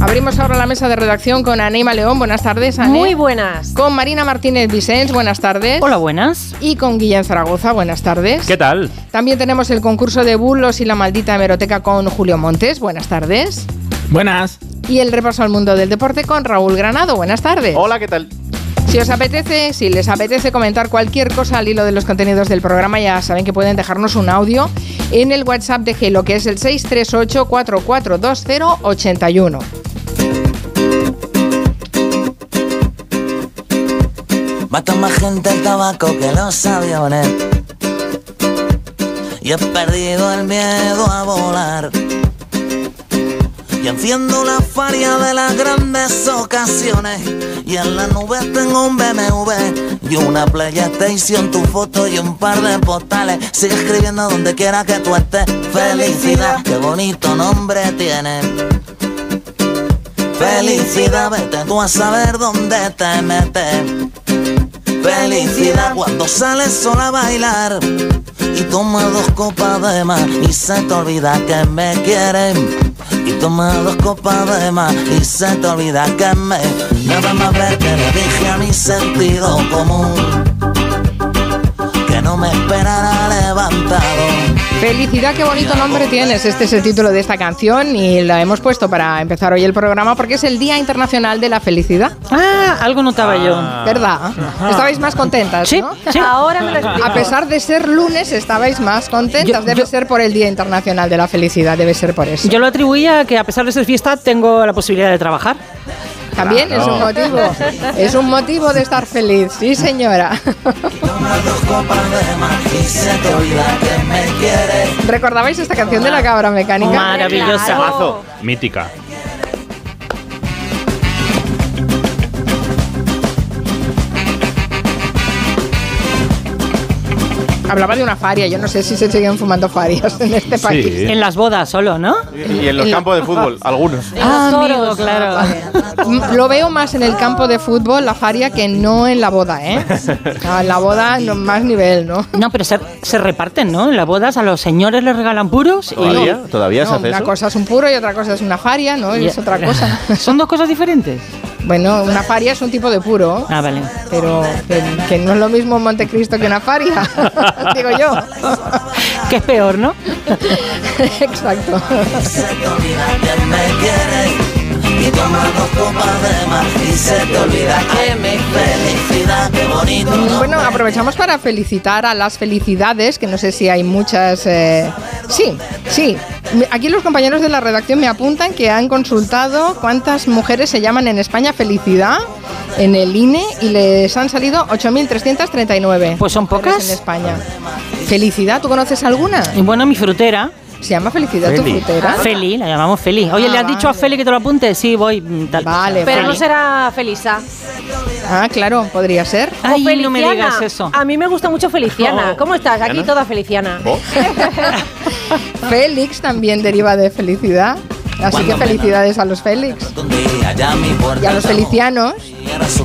Abrimos ahora la mesa de redacción con Aneima León. Buenas tardes, Ane. Muy buenas. Con Marina Martínez Vicens. Buenas tardes. Hola, buenas. Y con Guillén Zaragoza. Buenas tardes. ¿Qué tal? También tenemos el concurso de bulos y la maldita hemeroteca con Julio Montes. Buenas tardes. Buenas. Y el repaso al mundo del deporte con Raúl Granado. Buenas tardes. Hola, ¿qué tal? Si os apetece, si les apetece comentar cualquier cosa al hilo de los contenidos del programa, ya saben que pueden dejarnos un audio en el WhatsApp de Gelo, que es el 638-442081. Mata más gente el tabaco que los aviones. Y he perdido el miedo a volar. Y enciendo la faria de las grandes ocasiones. Y en la nube tengo un BMW y una PlayStation, tu foto y un par de postales. Sigue escribiendo donde quiera que tú estés. Felicidad, qué bonito nombre tiene. Felicidad, vete tú a saber dónde te metes. Felicidad cuando sales sola a bailar y toma dos copas de más y se te olvida que me quieren. Y toma dos copas de más y se te olvida que me Nada más ver que le dije a mi sentido común Que no me esperara levantado Felicidad, qué bonito nombre tienes. Este es el título de esta canción y la hemos puesto para empezar hoy el programa porque es el Día Internacional de la Felicidad. Ah, algo notaba yo. ¿Verdad? Estabais más contentas, Sí, ¿no? sí. Ahora me lo explico. A pesar de ser lunes, estabais más contentas. Yo- debe yo- ser por el Día Internacional de la Felicidad, debe ser por eso. Yo lo atribuía a que a pesar de ser fiesta tengo la posibilidad de trabajar. También es un motivo. Es un motivo de estar feliz, sí señora. ¿Recordabais esta canción de la cabra mecánica? Maravillosa. Claro. Mazo. Mítica. Hablaba de una faria, yo no sé si se siguen fumando farias en este país. En las bodas solo, ¿no? Y en los En campos de fútbol, algunos. Ah, amigo, claro. Lo veo más en el campo de fútbol, la faria, que no en la boda, ¿eh? Ah, En la boda, no, más nivel, ¿no? No, pero se, se reparten, ¿no? En las bodas a los señores les regalan puros y... ¿Todavía? ¿Todavía se hace una eso? cosa es un puro y otra cosa es una faria, ¿no? Y y- es otra cosa. ¿Son dos cosas diferentes? Bueno, una faria es un tipo de puro, Ah, vale. pero que, que no es lo mismo Montecristo que una faria, digo yo. Que es peor, ¿no? Exacto. y toma dos copas de más y se te olvida que mi felicidad, qué bonito Bueno, aprovechamos para felicitar a las felicidades, que no sé si hay muchas. eh, Sí, sí. Aquí los compañeros de la redacción me apuntan que han consultado cuántas mujeres se llaman en España felicidad en el INE y les han salido 8.339. Pues son pocas. En España. Felicidad, ¿tú conoces alguna? Y bueno, mi frutera, ¿Se llama Felicidad tu Feli. frutera? Feli, la llamamos Feli. Oye, Ah, ¿le has dicho a. Feli que te lo apunte? Sí, voy. mm, tal. Vale, Pero Feli. no será Felisa. Ah, claro, podría ser. O Ay, no me digas eso. A mí me gusta mucho Feliciana. No. ¿Cómo estás? Aquí toda Feliciana. ¿Oh? Félix también deriva de felicidad. Así que felicidades a los Félix. Y a los felicianos. Tu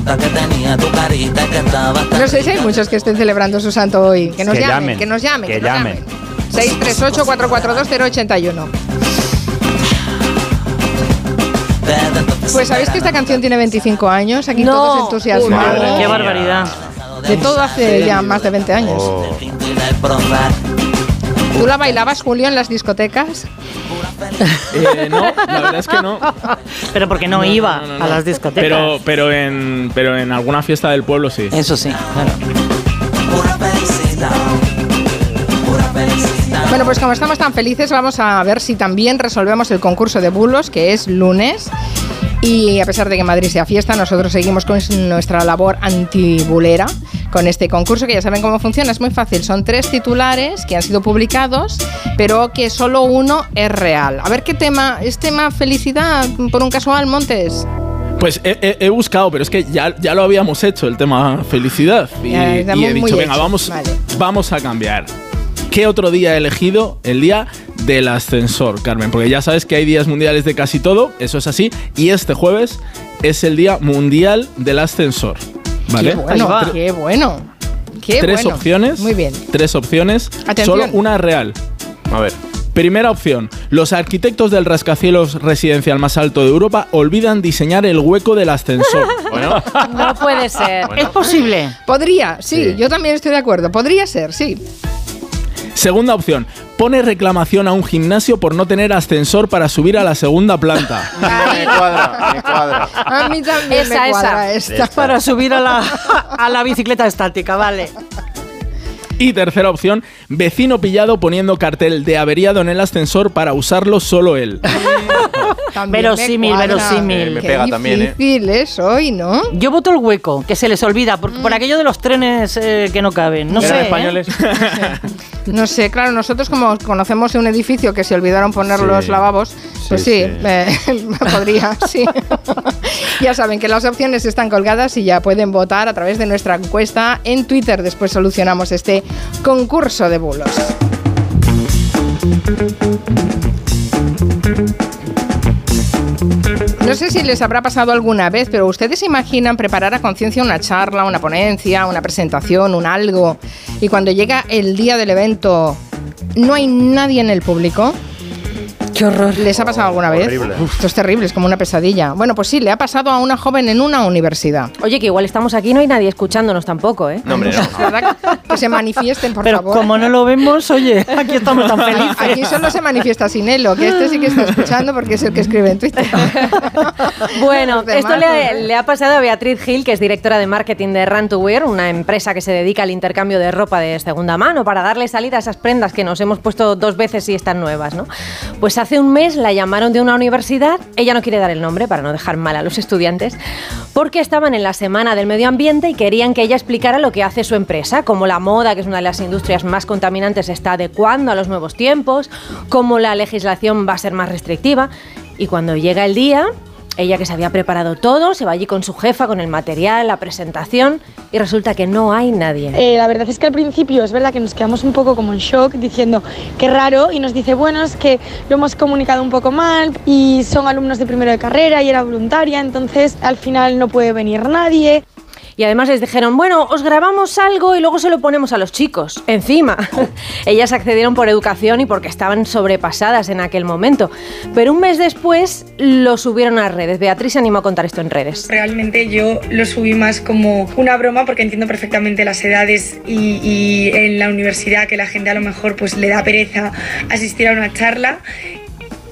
No sé si hay muchos que estén celebrando su santo hoy. Que nos Que llamen, llamen, que nos llamen, que nos llamen. 638-442-081. Desde entonces Pues sabéis que esta canción tiene 25 años, aquí No. todos entusiasmados. Madre Qué barbaridad. De todo hace ya más de 20 años. Oh. ¿Tú la bailabas, Julio, en las discotecas? Eh, no, la verdad es que no. Pero porque no, iba a las discotecas. Pero, pero, en, pero en alguna fiesta del pueblo sí. Eso sí, claro. Bueno, pues como estamos tan felices, vamos a ver si también resolvemos el concurso de bulos, que es lunes. Y a pesar de que Madrid sea fiesta, nosotros seguimos con nuestra labor antibulera con este concurso, que ya saben cómo funciona. Es muy fácil. Son tres titulares que han sido publicados, pero que solo uno es real. A ver qué tema. ¿Es tema felicidad por un casual, Montes? Pues he, he- he buscado, pero es que ya, ya lo habíamos hecho, el tema felicidad. Y, Ya, he dicho, venga, hecho. vamos, Vale. vamos a cambiar. ¿Qué otro día he elegido? El día del ascensor, Carmen. Porque ya sabes que hay días mundiales de casi todo, eso es así. Y este jueves es el día mundial del ascensor. ¿Vale? Qué bueno, qué bueno. Qué Tres bueno. opciones. Muy bien. Tres opciones. Atención. Solo una real. A ver. Primera opción. Los arquitectos del rascacielos residencial más alto de Europa olvidan diseñar el hueco del ascensor. Bueno, No puede ser. ¿Es posible? Podría, sí, Sí. yo también estoy de acuerdo. Podría ser, sí. Segunda opción. Pone reclamación a un gimnasio por no tener ascensor para subir a la segunda planta. me cuadra, me cuadra. A mí también Esa, me cuadra esa. esta. Para subir a la, a la bicicleta estática, vale. Y tercera opción, vecino pillado poniendo cartel de averiado en el ascensor para usarlo solo él. Verosímil, verosímil. Eh, me Qué pega también, ¿eh? difícil es hoy, ¿no? Yo voto el hueco, que se les olvida, por, por aquello de los trenes eh, que no caben. No ¿Eran sé. ¿eh? españoles? No sé, claro, nosotros como conocemos un edificio que se olvidaron poner Sí. los lavabos, pues sí, Sí, sí. eh, podría, sí. ya saben que las opciones están colgadas y ya pueden votar a través de nuestra encuesta en Twitter. Después solucionamos este concurso de bulos. No sé si les habrá pasado alguna vez, pero ustedes imaginan preparar a conciencia una charla, una ponencia, una presentación, un algo, y cuando llega el día del evento no hay nadie en el público. Qué horror. ¿Les ha pasado alguna vez? Horrible. Esto es terrible, es como una pesadilla. Bueno, pues sí, le ha pasado a una joven en una universidad. Oye, que igual estamos aquí y no hay nadie escuchándonos tampoco, ¿eh? No, hombre, no. Verdad que se manifiesten, por Pero favor. como no lo vemos, oye, aquí estamos tan felices. Aquí solo se manifiesta Sinelo, que este sí que está escuchando porque es el que escribe en Twitter. Bueno, demás, esto le ha pasado a Beatriz Gil, que es directora de marketing de Run to Wear, una empresa que se dedica al intercambio de ropa de segunda mano para darle salida a esas prendas que nos hemos puesto dos veces y están nuevas, ¿no? Pues hace un mes la llamaron de una universidad, ella no quiere dar el nombre para no dejar mal a los estudiantes, porque estaban en la semana del medio ambiente y querían que ella explicara lo que hace su empresa, cómo la moda, que es una de las industrias más contaminantes, se está adecuando a los nuevos tiempos, cómo la legislación va a ser más restrictiva. Y cuando llega el día, ella que se había preparado todo, se va allí con su jefa, con el material, la presentación, y resulta que no hay nadie. Eh, la verdad es que al principio es verdad que nos quedamos un poco como en shock diciendo qué raro y nos dice bueno es que lo hemos comunicado un poco mal y son alumnos de primero de carrera y era voluntaria entonces al final no puede venir nadie. Y además les dijeron, bueno, os grabamos algo y luego se lo ponemos a los chicos. Encima, ellas accedieron por educación y porque estaban sobrepasadas en aquel momento. Pero un mes después lo subieron a redes. Beatriz se animó a contar esto en redes. Realmente yo lo subí más como una broma porque entiendo perfectamente las edades y, en la universidad que la gente a lo mejor pues le da pereza asistir a una charla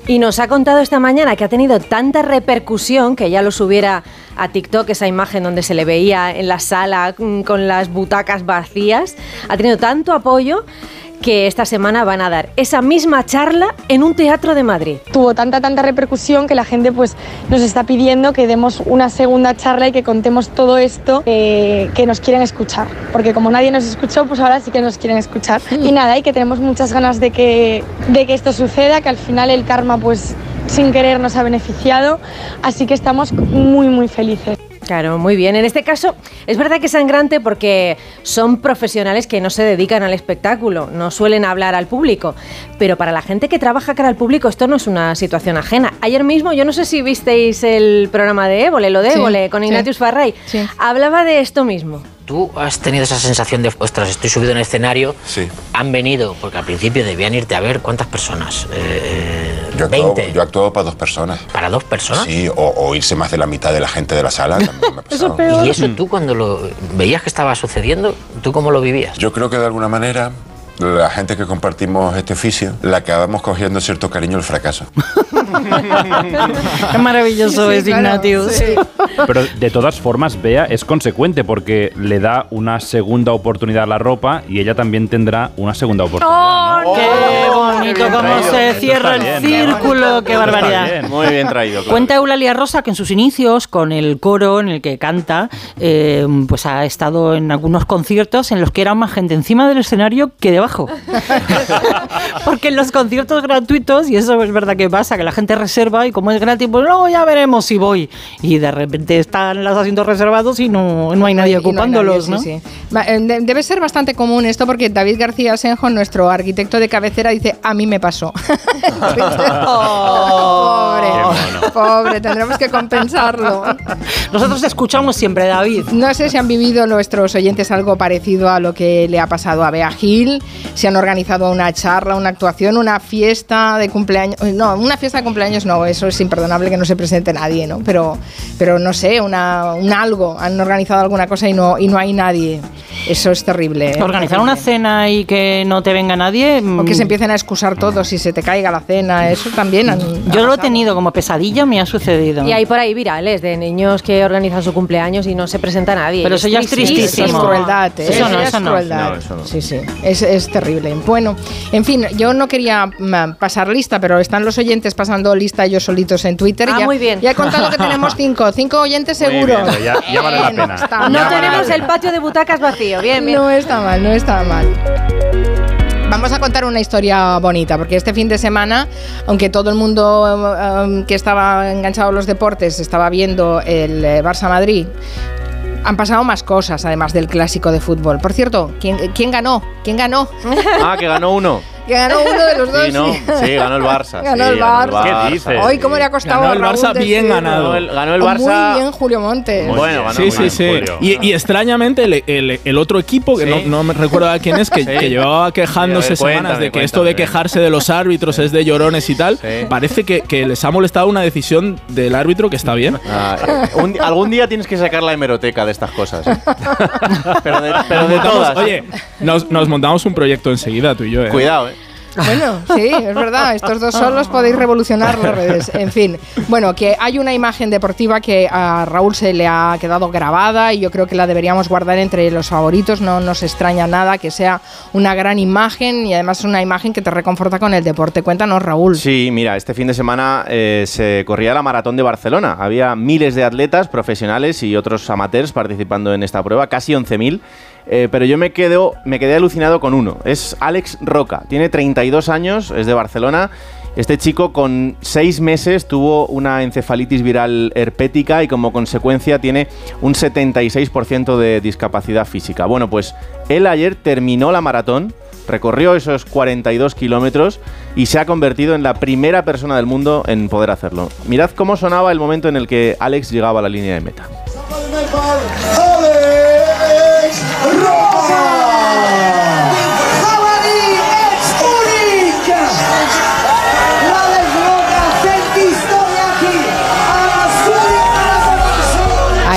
Y nos ha contado esta mañana que ha tenido tanta repercusión que ya lo subiera a TikTok, esa imagen donde se le veía en la sala mm, con las butacas vacías. Ha tenido tanto apoyo que esta semana van a dar esa misma charla en un teatro de Madrid. Tuvo tanta tanta repercusión que la gente pues nos está pidiendo que demos una segunda charla y que contemos todo esto eh, que nos quieren escuchar. Porque como nadie nos escuchó, pues ahora sí que nos quieren escuchar. Y nada, y que tenemos muchas ganas de que, de que esto suceda, que al final el karma pues sin querer nos ha beneficiado. Así que estamos muy muy felices. Claro, muy bien. En este caso, es verdad que es sangrante porque son profesionales que no se dedican al espectáculo, no suelen hablar al público. Pero para la gente que trabaja cara al público, esto no es una situación ajena. Ayer mismo, yo no sé si visteis el programa de Évole, lo de Sí, Évole, con sí. Ignatius Farray. Sí. Hablaba de esto mismo. ¿Tú has tenido esa sensación de, ostras, estoy subido en el escenario? Sí. Han venido, porque al principio debían irte a ver cuántas personas. Eh, Yo he, actuado, 20. yo he actuado para dos personas. ¿Para dos personas? Sí, o, o irse más de la mitad de la gente de la sala también me ha pasado. Y eso tú cuando lo veías que estaba sucediendo, ¿tú cómo lo vivías? Yo creo que de alguna manera la gente que compartimos este oficio le acabamos cogiendo cierto cariño al fracaso. Qué maravilloso Sí, es claro, Ignatius. sí. Pero de todas formas, Bea es consecuente porque le da una segunda oportunidad a la ropa y ella también tendrá una segunda oportunidad. ¿no? ¡Qué bonito cómo traído. se cierra el círculo! ¡Qué barbaridad! bien. Muy bien traído. claro. Cuenta Eulalia Rosa que en sus inicios, con el coro en el que canta, eh, pues ha estado en algunos conciertos en los que era más gente encima del escenario que debajo. Porque en los conciertos gratuitos, y eso es verdad que pasa, que la gente reserva y como es gratis, pues luego ya veremos si voy. Y de repente están los asientos reservados y no, no hay nadie Y no hay ocupándolos, ¿no? nadie, sí, sí. Eh, de- Debe ser bastante común esto porque David García Senjo, nuestro arquitecto de cabecera, dice, a mí me pasó. Pobre. Qué mono. Pobre, tendremos que compensarlo. Nosotros escuchamos siempre, David. No sé si han vivido nuestros oyentes algo parecido a lo que le ha pasado a Bea Gil, si han organizado una charla, una actuación, una fiesta de cumpleaños. No, una fiesta de cumpleaños no, eso es imperdonable que no se presente nadie, ¿no? Pero, pero no sé, una, un algo, han organizado alguna cosa y no, y no hay nadie. Eso es terrible. ¿eh? Organizar una cena y que no te venga nadie. O que mm, se empiecen a excusar todos y se te caiga la cena, eso también. han- ha Yo lo he tenido como pesadilla, me ha sucedido. Y hay por ahí virales de niños que organizan su cumpleaños y no se presenta nadie. Pero eso ya es tristísimo. Eso es crueldad, ¿eh? Eso no, eso es no. crueldad. No, eso no. Sí, sí, es, es terrible. Bueno, en fin, yo no quería mm, pasar lista, pero están los oyentes pasando lista ellos solitos en Twitter. Ah, ya, muy bien. Ya he contado que tenemos cinco, cinco oyentes Muy bien, seguros. ya- ya vale la pena. está No la tenemos el patio de butacas vacío. Bien, bien. No está mal, no está mal. Vamos a contar una historia bonita, porque este fin de semana, aunque todo el mundo eh, eh, que estaba enganchado a los deportes estaba viendo el eh, Barça-Madrid, han pasado más cosas además del clásico de fútbol. Por cierto, ¿quién, quién ganó? ¿Quién ganó? Ah, que ganó uno. Que ganó uno de los dos. Sí, no. Sí, ganó el Barça. Ganó sí, el Barça. ¿Qué dices? Hoy, ¿cómo le ha costado Ganó el Raúl Barça bien ganado. Ganó el, ganó el Muy Barça. bien, Julio Montes. Muy Bueno, ganó Sí, muy sí, bien, sí. Julio. Y, y extrañamente el, el- el otro equipo, que Sí. no, no me recuerdo a quién es, que, Sí. que llevaba quejándose ver, semanas de que cuéntame, esto de quejarse de los árbitros es de llorones y tal, Sí. parece que, que les ha molestado una decisión del árbitro que está bien. Ah, eh, un- algún día tienes que sacar la hemeroteca de estas cosas. ¿eh? pero de, pero de todas. Oye, nos, nos montamos un proyecto enseguida, tú y yo. ¿eh? Cuidado, ¿eh? Bueno, sí, es verdad, estos dos solos podéis revolucionar las redes. En fin, bueno, que hay una imagen deportiva que a Raúl se le ha quedado grabada y yo creo que la deberíamos guardar entre los favoritos, no nos extraña nada que sea una gran imagen y además es una imagen que te reconforta con el deporte. Cuéntanos, Raúl. Sí, mira, este fin de semana eh, se corría la maratón de Barcelona. Había miles de atletas profesionales y otros amateurs participando en esta prueba, casi 11.000. Eh, pero yo me, me quedé alucinado con uno. Es Alex Roca. Tiene 32 años, es de Barcelona. Este chico con 6 meses tuvo una encefalitis viral herpética y como consecuencia tiene un 76% de discapacidad física. Bueno, pues él ayer terminó la maratón recorrió esos 42 kilómetros y se ha convertido en la primera persona del mundo en poder hacerlo. Mirad cómo sonaba el momento en el que Alex llegaba a la línea de meta.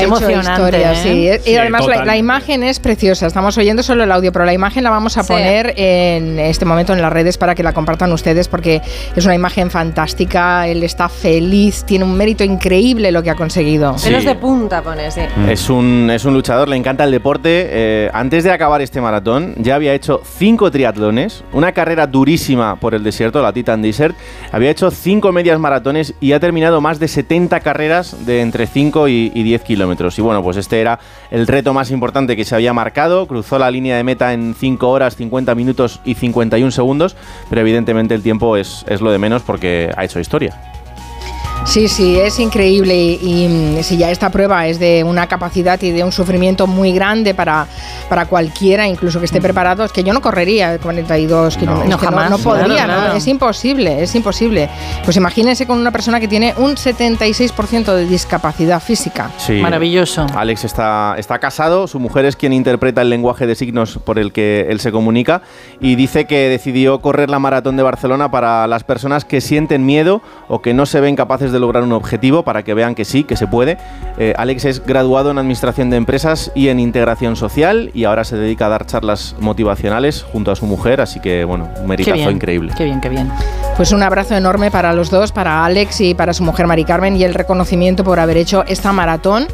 Hecho emocionante, historia, ¿eh? sí. Y Sí, además la, imagen es preciosa. Estamos oyendo solo el audio, pero la imagen la vamos a Sí. poner en este momento en las redes para que la compartan ustedes porque es una imagen fantástica. Él está feliz, tiene un mérito increíble lo que ha conseguido. Sí. Pelos de punta pone, sí. Es, un, es un luchador, le encanta el deporte. Eh, antes de acabar este maratón ya había hecho cinco triatlones, una carrera durísima por el desierto, la Titan Desert. Había hecho cinco medias maratones y ha terminado más de 70 carreras de entre 5 y, y 10 kilómetros. Y bueno, pues este era el reto más importante que se había marcado. Cruzó la línea de meta en 5 horas, 50 minutos y 51 segundos, pero evidentemente el tiempo es, es lo de menos porque ha hecho historia. Sí, sí, es increíble y, y, mm, si ya esta prueba es de una capacidad y de un sufrimiento muy grande para, para cualquiera, incluso que esté preparado, es que yo no correría 42 kilómetros, No, es que jamás, no, podría, claro, ¿no? claro. es imposible, es imposible. Pues imagínense con una persona que tiene un 76% de discapacidad física. Sí. Maravilloso. Alex está, está casado, su mujer es quien interpreta el lenguaje de signos por el que él se comunica y dice que decidió correr la maratón de Barcelona para las personas que sienten miedo o que no se ven capaces de lograr un objetivo para que vean que sí, que se puede. Eh, Alex es graduado en Administración de Empresas y en Integración Social y ahora se dedica a dar charlas motivacionales junto a su mujer, así que bueno, un Qué meritazo bien. increíble. Qué bien, qué bien. Pues un abrazo enorme para los dos, para Alex y para su mujer Mari Carmen y el reconocimiento por haber hecho esta maratón,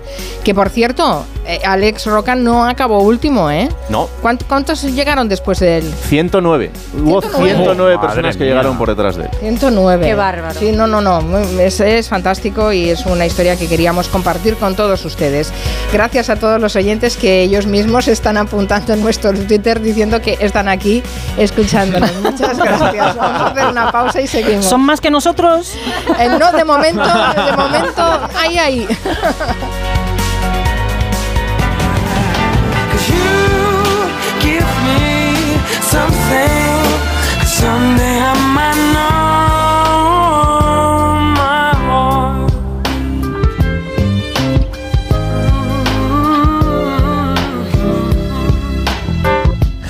que por cierto, eh, Alex Roca no acabó último, ¿eh? No, ¿Cuánt- ¿Cuántos llegaron después de él? 109. Hubo 109. 109 Madre personas que llegaron por detrás de él. 109. Qué bárbaro. Sí, no, no, no. Es, es fantástico y es una historia que queríamos compartir con todos ustedes. Gracias a todos los oyentes que ellos mismos están apuntando en nuestro Twitter diciendo que están aquí escuchándonos. Muchas gracias. Vamos a hacer una pausa y seguimos. ¿Son más que nosotros? Eh, no, de momento, de momento, ahí, ahí. Someday I might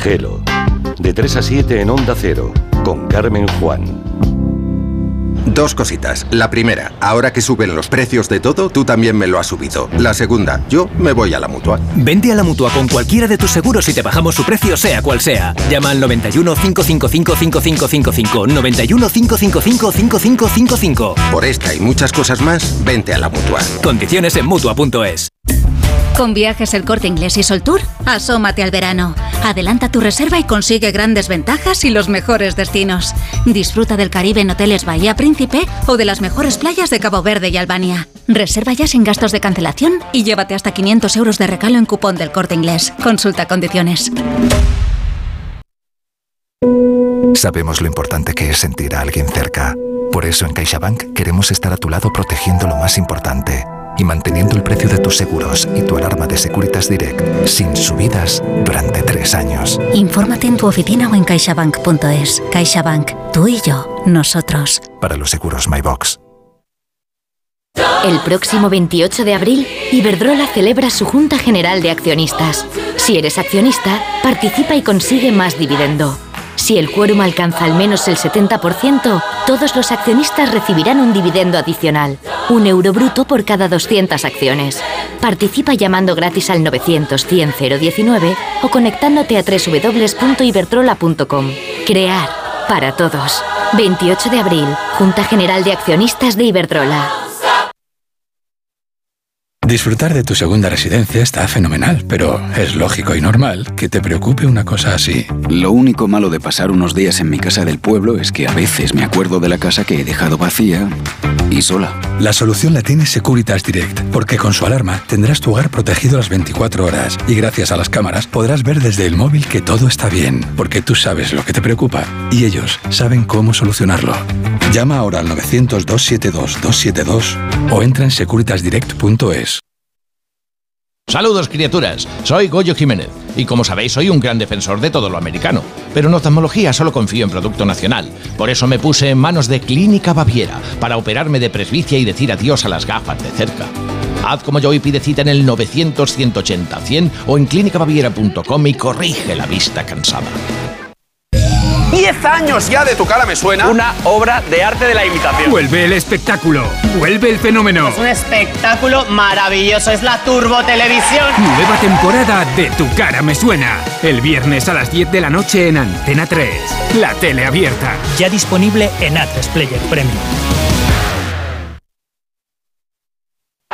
Gelo. De 3 a 7 en Onda Cero, con Carmen Juan. Dos cositas. La primera, ahora que suben los precios de todo, tú también me lo has subido. La segunda, yo me voy a la mutua. Vente a la mutua con cualquiera de tus seguros y te bajamos su precio, sea cual sea. Llama al 91 555 5555. 91 555 5555. Por esta y muchas cosas más, vente a la mutua. Condiciones en mutua.es. Con viajes El Corte Inglés y Sol Tour, asómate al verano. Adelanta tu reserva y consigue grandes ventajas y los mejores destinos. Disfruta del Caribe en hoteles Bahía Príncipe o de las mejores playas de Cabo Verde y Albania. Reserva ya sin gastos de cancelación y llévate hasta 500 euros de regalo en cupón del Corte Inglés. Consulta condiciones. Sabemos lo importante que es sentir a alguien cerca. Por eso en CaixaBank queremos estar a tu lado protegiendo lo más importante y manteniendo el precio de tus seguros y tu alarma de Securitas Direct sin subidas durante tres años. Infórmate en tu oficina o en caixabank.es. CaixaBank, tú y yo, nosotros. Para los seguros MyBox. El próximo 28 de abril, Iberdrola celebra su Junta General de Accionistas. Si eres accionista, participa y consigue más dividendo. Si el quórum alcanza al menos el 70%, todos los accionistas recibirán un dividendo adicional, un euro bruto por cada 200 acciones. Participa llamando gratis al 900 100 019 o conectándote a www.iberdrola.com. Crear para todos. 28 de abril, Junta General de Accionistas de Iberdrola. Disfrutar de tu segunda residencia está fenomenal, pero es lógico y normal que te preocupe una cosa así. Lo único malo de pasar unos días en mi casa del pueblo es que a veces me acuerdo de la casa que he dejado vacía y sola. La solución la tiene Securitas Direct, porque con su alarma tendrás tu hogar protegido las 24 horas y gracias a las cámaras podrás ver desde el móvil que todo está bien, porque tú sabes lo que te preocupa y ellos saben cómo solucionarlo. Llama ahora al 900-272-272 o entra en securitasdirect.es. Saludos criaturas, soy Goyo Jiménez y como sabéis soy un gran defensor de todo lo americano, pero en oftalmología solo confío en producto nacional, por eso me puse en manos de Clínica Baviera para operarme de presbicia y decir adiós a las gafas de cerca. Haz como yo y pide cita en el 900-180-100 o en clínicabaviera.com y corrige la vista cansada. 10 años ya de tu cara me suena. Una obra de arte de la imitación. Vuelve el espectáculo, vuelve el fenómeno. Es un espectáculo maravilloso, es la Turbo Televisión. Nueva temporada de Tu cara me suena. El viernes a las 10 de la noche en Antena 3. La tele abierta. Ya disponible en A3 Player Premium.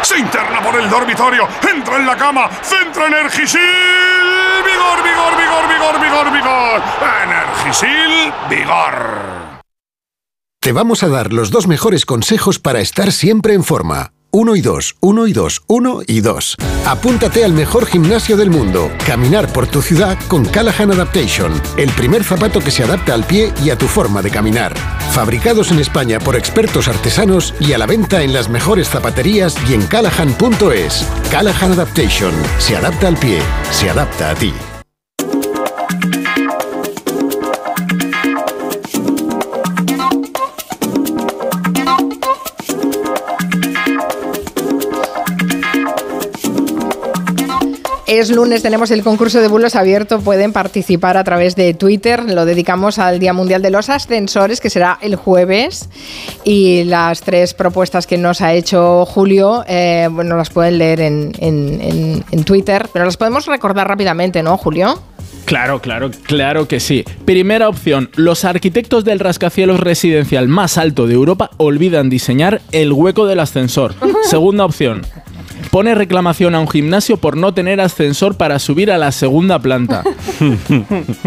Se interna por el dormitorio, entra en la cama, centra Energisil. Vigor, vigor, vigor, vigor, vigor, vigor. Energisil, vigor. Te vamos a dar los dos mejores consejos para estar siempre en forma. Uno y dos, uno y dos, uno y dos. Apúntate al mejor gimnasio del mundo. Caminar por tu ciudad con Callahan Adaptation. El primer zapato que se adapta al pie y a tu forma de caminar. Fabricados en España por expertos artesanos y a la venta en las mejores zapaterías y en callahan.es. Callahan Adaptation. Se adapta al pie. Se adapta a ti. Es lunes, tenemos el concurso de bulos abierto. Pueden participar a través de Twitter. Lo dedicamos al Día Mundial de los Ascensores, que será el jueves. Y las tres propuestas que nos ha hecho Julio, eh, bueno, las pueden leer en, en- en- en Twitter, pero las podemos recordar rápidamente, ¿no, Julio? Claro, claro, claro que sí. Primera opción, los arquitectos del rascacielos residencial más alto de Europa olvidan diseñar el hueco del ascensor. Segunda opción, pone reclamación a un gimnasio por no tener ascensor para subir a la segunda planta.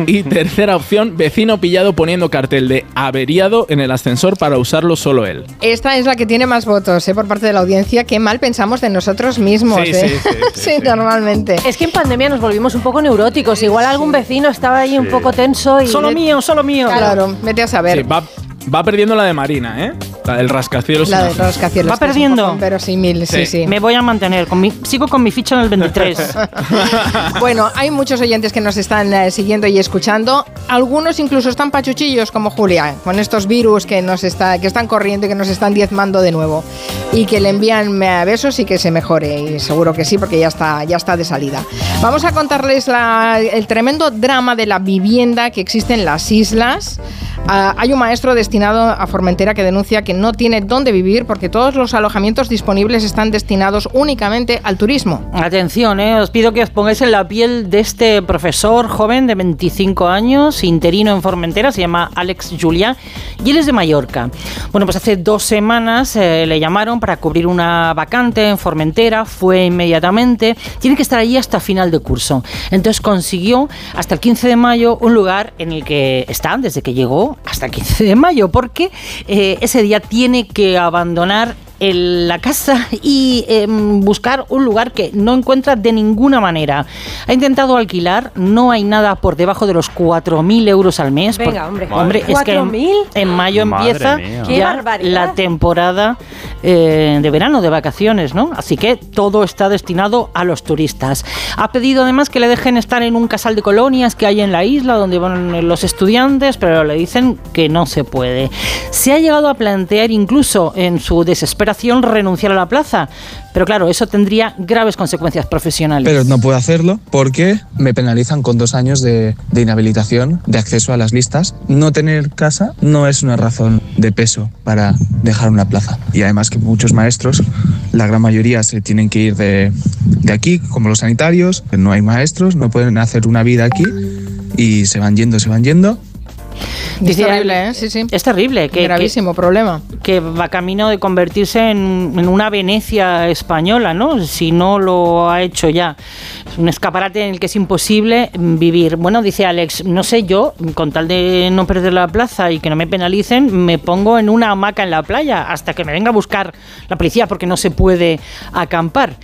Y tercera opción, vecino pillado poniendo cartel de averiado en el ascensor para usarlo solo él. Esta es la que tiene más votos ¿eh? por parte de la audiencia. Qué mal pensamos de nosotros mismos. Sí, ¿eh? sí, sí, Sí, normalmente. Es que en pandemia nos volvimos un poco neuróticos. Igual algún vecino estaba ahí un poco tenso y. Solo mío, solo mío. Claro, vete a saber. Sí, va, Va perdiendo la de Marina, ¿eh? La del rascacielos. La sin de azul. rascacielos. Va perdiendo. poco Verosímil, sí, sí. Me voy a mantener. con mi- sigo con mi ficha en el 23. Bueno, hay muchos oyentes que nos están eh, siguiendo y escuchando. Algunos incluso están pachuchillos como Julia, con estos virus que nos está, que están corriendo y que nos están diezmando de nuevo. Y que le envían eh, besos y que se mejore. Y seguro que sí, porque ya está, ya está de salida. Vamos a contarles la- el tremendo drama de la vivienda que existe en las islas. Ah, hay un maestro destinado a Formentera que denuncia que no tiene dónde vivir porque todos los alojamientos disponibles están destinados únicamente al turismo. Atención, eh, os pido que os pongáis en la piel de este profesor joven de 25 años, interino en Formentera, se llama Alex Julia, y él es de Mallorca. Bueno, pues hace dos semanas eh, le llamaron para cubrir una vacante en Formentera, fue inmediatamente, tiene que estar allí hasta final de curso. Entonces consiguió hasta el 15 de mayo un lugar en el que está desde que llegó hasta el 15 de mayo, porque eh, ese día tiene que abandonar el- la casa y em, buscar un lugar que no encuentra de ninguna manera. Ha intentado alquilar, no hay nada por debajo de los 4.000 euros al mes. Venga, por- hombre. hombre, es que en, ¿4.000? en mayo Madre empieza la temporada eh, de verano, de vacaciones, ¿no? Así que todo está destinado a los turistas. Ha pedido además que le dejen estar en un casal de colonias que hay en la isla donde van los estudiantes, pero le dicen que no se puede. Se ha llegado a plantear incluso en su desesperación renunciar a la plaza, pero claro, eso tendría graves consecuencias profesionales. Pero no puedo hacerlo porque me penalizan con dos años de, de inhabilitación de acceso a las listas. No tener casa no es una razón de peso para dejar una plaza. Y además que muchos maestros, la gran mayoría se tienen que ir de, de aquí, como los sanitarios, no hay maestros, no pueden hacer una vida aquí y se van yendo, se van yendo. Es terrible, ¿eh? Sí, sí. Es terrible. Que, Gravísimo problema. que va camino de convertirse en, en una Venecia española, ¿no? Si no lo ha hecho ya. Es un escaparate en el que es imposible vivir. Bueno, dice Alex, no sé yo, con tal de no perder la plaza y que no me penalicen, me pongo en una hamaca en la playa hasta que me venga a buscar la policía porque no se puede acampar.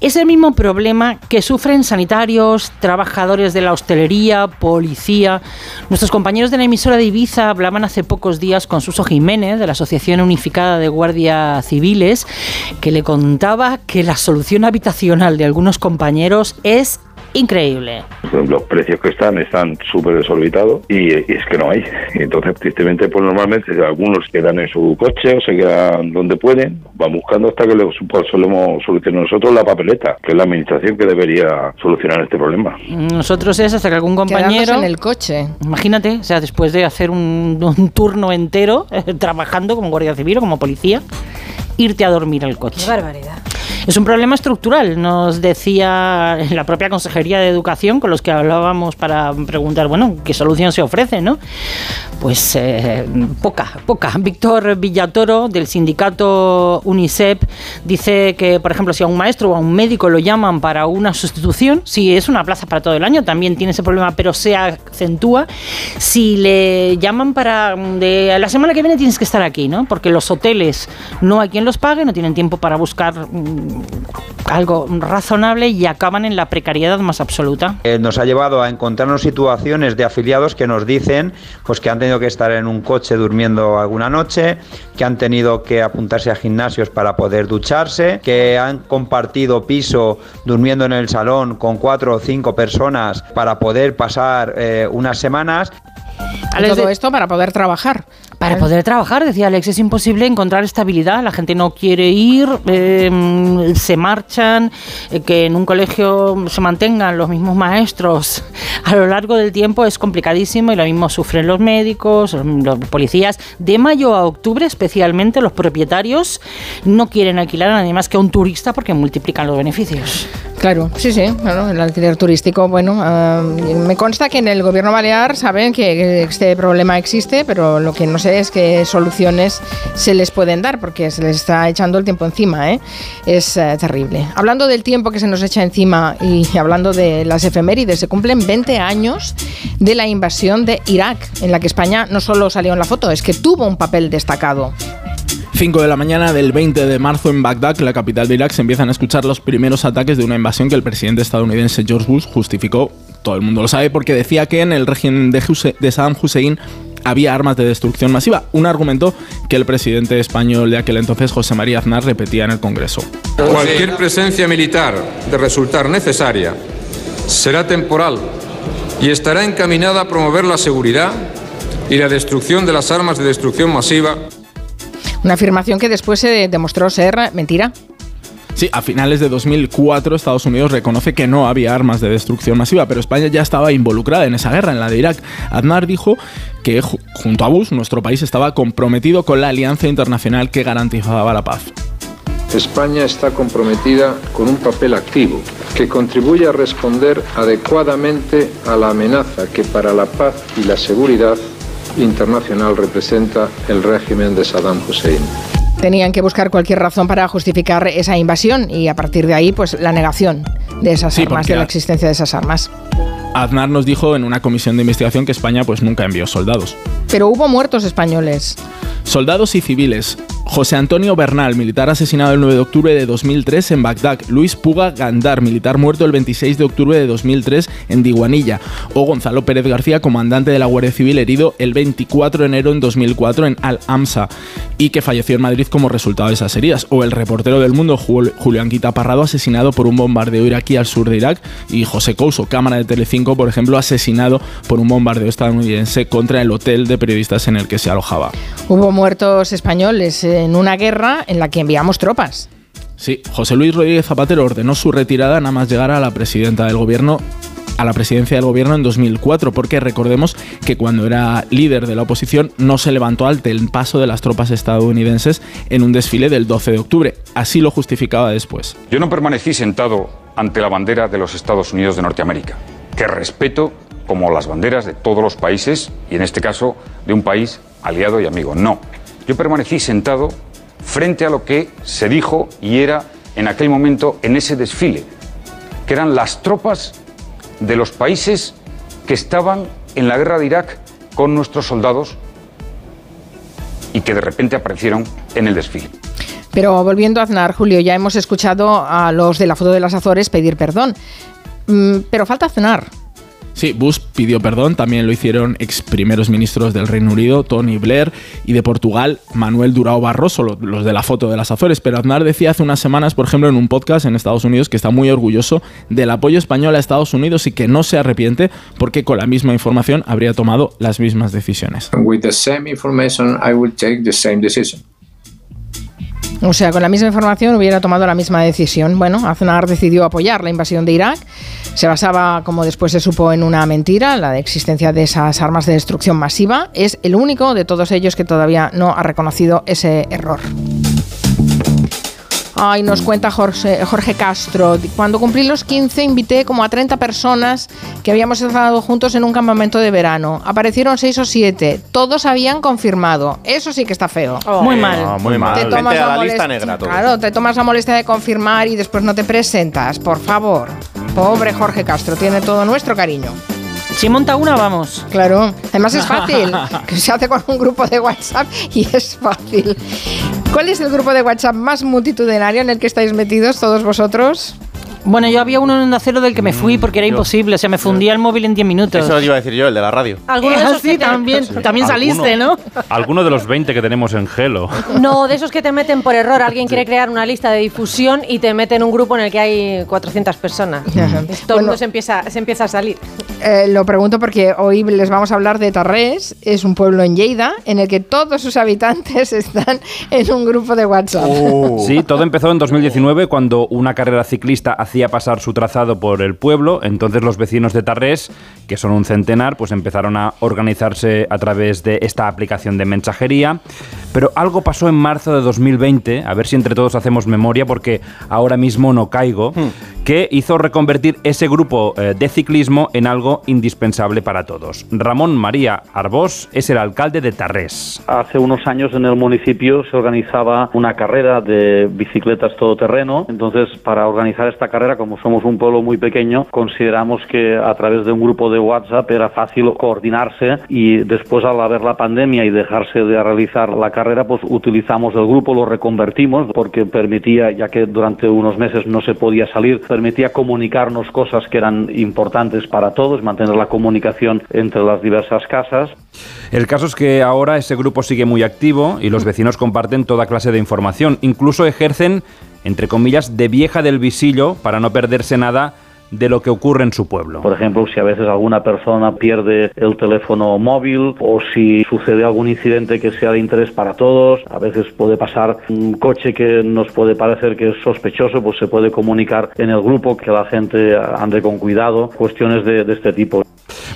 Es el mismo problema que sufren sanitarios, trabajadores de la hostelería, policía. Nuestros compañeros de la emisora de Ibiza hablaban hace pocos días con Suso Jiménez de la Asociación Unificada de Guardias Civiles, que le contaba que la solución habitacional de algunos compañeros es increíble. Los precios que están están súper desorbitados y, y es que no hay. Y entonces, tristemente, pues normalmente algunos quedan en su coche o se quedan donde pueden, van buscando hasta que le pues, solemos solucionar nosotros la papeleta, que es la administración que debería solucionar este problema. Nosotros es hasta que algún compañero... en el coche. Imagínate, o sea, después de hacer un, un turno entero eh, trabajando como guardia civil o como policía, irte a dormir al coche. Qué barbaridad. Es un problema estructural, nos decía la propia Consejería de Educación con los que hablábamos para preguntar, bueno, ¿qué solución se ofrece, no? Pues eh, poca, poca. Víctor Villatoro, del sindicato UNICEF, dice que, por ejemplo, si a un maestro o a un médico lo llaman para una sustitución, si es una plaza para todo el año, también tiene ese problema, pero se acentúa. Si le llaman para de la semana que viene tienes que estar aquí, ¿no? Porque los hoteles no hay quien los pague, no tienen tiempo para buscar mm, algo razonable y acaban en la precariedad más absoluta. Eh, nos ha llevado a encontrarnos situaciones de afiliados que nos dicen pues que han tenido que estar en un coche durmiendo alguna noche, que han tenido que apuntarse a gimnasios para poder ducharse, que han compartido piso durmiendo en el salón con cuatro o cinco personas para poder pasar eh, unas semanas. Y todo esto para poder trabajar. Para poder trabajar, decía Alex, es imposible encontrar estabilidad. La gente no quiere ir, eh, se marchan, eh, que en un colegio se mantengan los mismos maestros a lo largo del tiempo es complicadísimo y lo mismo sufren los médicos, los, policías. De mayo a octubre, especialmente los propietarios no quieren alquilar a nadie más que a un turista porque multiplican los beneficios. Claro, sí, sí, bueno, el alquiler turístico, bueno, ah, me consta que en el gobierno balear saben que este problema existe, pero lo que no es qué soluciones se les pueden dar, porque se les está echando el tiempo encima, ¿eh? Es eh, terrible. Hablando del tiempo que se nos echa encima y hablando de las efemérides, se cumplen 20 años de la invasión de Irak, en la que España no solo salió en la foto, es que tuvo un papel destacado. 5 de la mañana del 20 de marzo en Bagdad, la capital de Irak, se empiezan a escuchar los primeros ataques de una invasión que el presidente estadounidense George Bush justificó. Todo el mundo lo sabe porque decía que en el régimen de, de Saddam Hussein había armas de destrucción masiva, un argumento que el presidente español de aquel entonces, José María Aznar, repetía en el Congreso. Cualquier presencia militar de resultar necesaria será temporal y estará encaminada a promover la seguridad y la destrucción de las armas de destrucción masiva. Una afirmación que después se demostró ser mentira. Sí, a finales de 2004 Estados Unidos reconoce que no había armas de destrucción masiva, pero España ya estaba involucrada en esa guerra, en la de Irak. Aznar dijo que junto a Bush nuestro país estaba comprometido con la alianza internacional que garantizaba la paz. España está comprometida con un papel activo que contribuye a responder adecuadamente a la amenaza que para la paz y la seguridad internacional representa el régimen de Saddam Hussein. Tenían que buscar cualquier razón para justificar esa invasión y a partir de ahí, pues la negación de esas armas, de la existencia de esas armas. Aznar nos dijo en una comisión de investigación que España pues nunca envió soldados. Pero hubo muertos españoles. Soldados y civiles. José Antonio Bernal, militar asesinado el 9 de octubre de 2003 en Bagdad. Luis Puga Gandar, militar muerto el 26 de octubre de 2003 en Diguanilla. O Gonzalo Pérez García, comandante de la Guardia Civil, herido el 24 de enero en 2004 en Al-Amsa y que falleció en Madrid como resultado de esas heridas. O el reportero del mundo Julián Quita Parrado, asesinado por un bombardeo iraquí al sur de Irak. Y José Couso, cámara de Telecinco, por ejemplo, asesinado por un bombardeo estadounidense contra el hotel de periodistas en el que se alojaba. Hubo muertos españoles en una guerra en la que enviamos tropas. Sí, José Luis Rodríguez Zapatero ordenó su retirada nada más llegar a la presidenta del gobierno a la presidencia del gobierno en 2004, porque recordemos que cuando era líder de la oposición no se levantó ante el paso de las tropas estadounidenses en un desfile del 12 de octubre. Así lo justificaba después. Yo no permanecí sentado ante la bandera de los Estados Unidos de Norteamérica, que respeto como las banderas de todos los países y en este caso de un país aliado y amigo. No, yo permanecí sentado frente a lo que se dijo y era en aquel momento en ese desfile, que eran las tropas de los países que estaban en la guerra de Irak con nuestros soldados y que de repente aparecieron en el desfile. Pero volviendo a Aznar, Julio, ya hemos escuchado a los de la foto de las Azores pedir perdón. Mm, pero falta Aznar. Sí, Bush pidió perdón, también lo hicieron ex primeros ministros del Reino Unido, Tony Blair, y de Portugal, Manuel Durao Barroso, los de la foto de las Azores. Pero Aznar decía hace unas semanas, por ejemplo, en un podcast en Estados Unidos, que está muy orgulloso del apoyo español a Estados Unidos y que no se arrepiente porque con la misma información habría tomado las mismas decisiones. O sea, con la misma información hubiera tomado la misma decisión. Bueno, Aznar decidió apoyar la invasión de Irak se basaba, como después se supo, en una mentira, la de existencia de esas armas de destrucción masiva. Es el único de todos ellos que todavía no ha reconocido ese error. Ay, nos cuenta Jorge, Jorge, Castro. Cuando cumplí los 15 invité como a 30 personas que habíamos estado juntos en un campamento de verano. Aparecieron 6 o 7. Todos habían confirmado. Eso sí que está feo. muy mal. muy mal. Te tomas la, lista negra Claro, te tomas la molestia de confirmar y después no te presentas. Por favor. Pobre Jorge Castro. Tiene todo nuestro cariño. Si monta una, vamos. Claro, además es fácil, que se hace con un grupo de WhatsApp y es fácil. ¿Cuál es el grupo de WhatsApp más multitudinario en el que estáis metidos todos vosotros? Bueno, yo había uno en acero del que me fui porque era imposible, o sea, me fundía el móvil en 10 minutos. Eso lo iba a decir yo, el de la radio. Alguno de esos sí, también, también saliste, ¿no? Alguno de los 20 que tenemos en Gelo. No, de esos que te meten por error. Alguien quiere crear una lista de difusión y te mete en un grupo en el que hay 400 personas. Todo el mundo se empieza, se empieza a salir. Eh, lo pregunto porque hoy les vamos a hablar de Tarrés. Es un pueblo en Lleida en el que todos sus habitantes están en un grupo de WhatsApp. Oh. Sí, todo empezó en 2019 cuando una carrera ciclista hacia hacía pasar su trazado por el pueblo, entonces los vecinos de Tarrés, que son un centenar, pues empezaron a organizarse a través de esta aplicación de mensajería. Pero algo pasó en marzo de 2020, a ver si entre todos hacemos memoria, porque ahora mismo no caigo, hmm. que hizo reconvertir ese grupo eh, de ciclismo en algo indispensable para todos. Ramón María Arbós es el alcalde de Tarrés. Hace unos años en el municipio se organizaba una carrera de bicicletas todoterreno, entonces para organizar esta carrera como somos un pueblo muy pequeño, consideramos que a través de un grupo de WhatsApp era fácil coordinarse y después al haber la pandemia y dejarse de realizar la carrera, pues utilizamos el grupo, lo reconvertimos porque permitía, ya que durante unos meses no se podía salir, permitía comunicarnos cosas que eran importantes para todos, mantener la comunicación entre las diversas casas. El caso es que ahora ese grupo sigue muy activo y los vecinos comparten toda clase de información, incluso ejercen, entre comillas, de vieja del visillo para no perderse nada de lo que ocurre en su pueblo. Por ejemplo, si a veces alguna persona pierde el teléfono móvil o si sucede algún incidente que sea de interés para todos, a veces puede pasar un coche que nos puede parecer que es sospechoso, pues se puede comunicar en el grupo que la gente ande con cuidado, cuestiones de, de este tipo.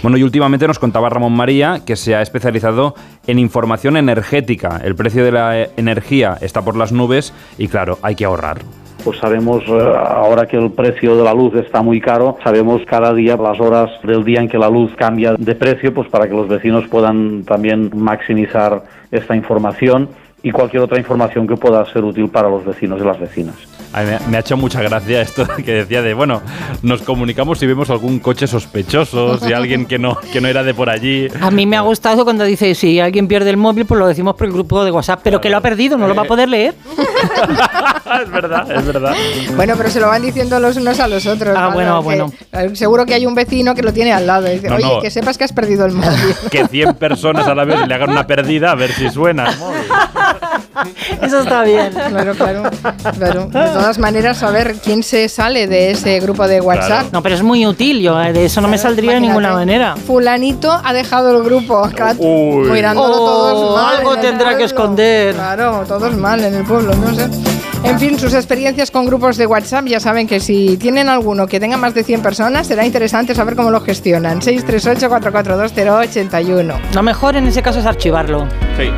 Bueno, y últimamente nos contaba Ramón María que se ha especializado en información energética. El precio de la eh, energía está por las nubes y claro, hay que ahorrar pues sabemos eh, ahora que el precio de la luz está muy caro, sabemos cada día las horas del día en que la luz cambia de precio, pues para que los vecinos puedan también maximizar esta información y cualquier otra información que pueda ser útil para los vecinos y las vecinas. A mí me, ha hecho mucha gracia esto que decía de, bueno, nos comunicamos si vemos algún coche sospechoso, si alguien que no, que no era de por allí. A mí me ha gustado cuando dice, si alguien pierde el móvil, pues lo decimos por el grupo de WhatsApp, pero que lo ha perdido, no lo va a poder leer. es verdad, es verdad. Bueno, pero se lo van diciendo los unos a los otros. Ah, bueno, bueno. seguro que hay un vecino que lo tiene al lado. Y dice, Oye, que sepas que has perdido el móvil. que 100 personas a la vez le hagan una perdida a ver si suena el móvil. Eso está bien. Claro, claro, claro. De todas maneras, saber quién se sale de ese grupo de WhatsApp. No, pero es muy útil. Yo eh, de eso no me saldría de ninguna manera. Fulanito ha dejado el grupo. Mirándolo Oh, todos mal. algo tendrá que esconder. Claro, todos mal en el pueblo, no sé. En fin, sus experiencias con grupos de WhatsApp, ya saben que si tienen alguno que tenga más de 100 personas, será interesante saber cómo lo gestionan. 638-442-081. Lo mejor en ese caso es archivarlo. Sí.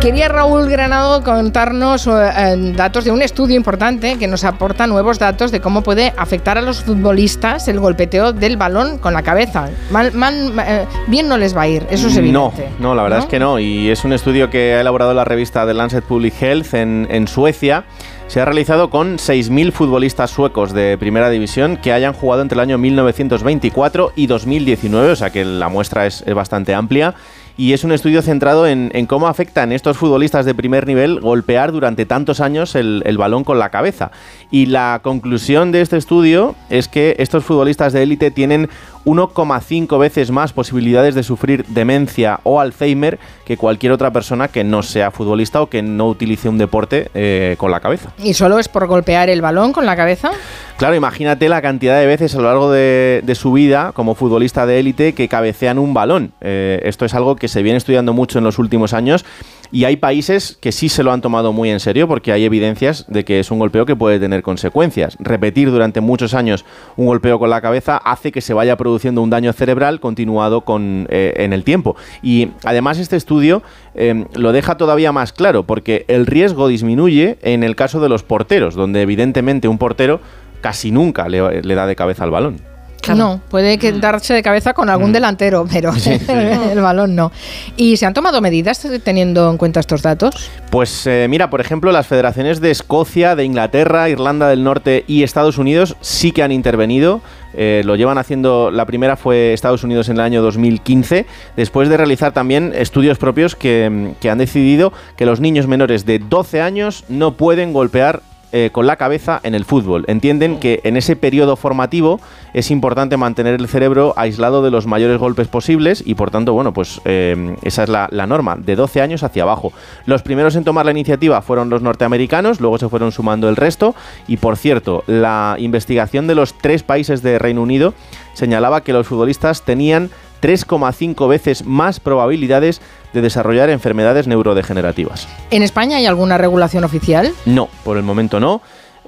Quería Raúl Granado contarnos eh, eh, datos de un estudio importante que nos aporta nuevos datos de cómo puede afectar a los futbolistas el golpeteo del balón con la cabeza. Mal- mal- eh, bien no les va a ir, eso es No, evidente. no, la verdad ¿No? es que no. Y es un estudio que ha elaborado la revista The Lancet Public Health en, en Suecia. Se ha realizado con 6.000 futbolistas suecos de primera división que hayan jugado entre el año 1924 y 2019, o sea que la muestra es, es bastante amplia. Y es un estudio centrado en, cómo afectan estos futbolistas de primer nivel golpear durante tantos años el balón con la cabeza. Y la conclusión de este estudio es que estos futbolistas de élite tienen 1,5 veces más posibilidades de sufrir demencia o Alzheimer que cualquier otra persona que no sea futbolista o que no utilice un deporte eh, con la cabeza. ¿Y solo es por golpear el balón con la cabeza? Claro, imagínate la cantidad de veces a lo largo de, de su vida como futbolista de élite que cabecean un balón. Eh, esto es algo que se viene estudiando mucho en los últimos años y hay países que sí se lo han tomado muy en serio porque hay evidencias de que es un golpeo que puede tener consecuencias. Repetir durante muchos años un golpeo con la cabeza hace que se vaya produciendo un daño cerebral continuado con, eh, en el tiempo. Y además este estudio eh, lo deja todavía más claro porque el riesgo disminuye en el caso de los porteros, donde evidentemente un portero casi nunca le, le da de cabeza al balón. No, puede que darse de cabeza con Mm. algún delantero, pero el balón no. ¿Y se han tomado medidas teniendo en cuenta estos datos? Pues eh, mira, por ejemplo, las federaciones de Escocia, de Inglaterra, Irlanda del Norte y Estados Unidos sí que han intervenido. Eh, lo llevan haciendo, la primera fue Estados Unidos en el año 2015, después de realizar también estudios propios que, mm, que han decidido que los niños menores de 12 años no pueden golpear eh, con la cabeza en el fútbol. Entienden que en ese periodo formativo es importante mantener el cerebro aislado de los mayores golpes posibles y por tanto, bueno, pues eh, esa es la, la norma, de 12 años hacia abajo. Los primeros en tomar la iniciativa fueron los norteamericanos, luego se fueron sumando el resto y por cierto, la investigación de los tres países de Reino Unido señalaba que los futbolistas tenían 3,5 veces más probabilidades de desarrollar enfermedades neurodegenerativas. ¿En España hay alguna regulación oficial? No, por el momento no.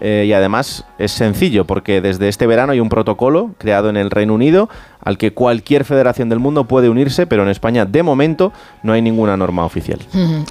Eh, y además es sencillo porque desde este verano hay un protocolo creado en el Reino Unido al que cualquier federación del mundo puede unirse, pero en España de momento no hay ninguna norma oficial.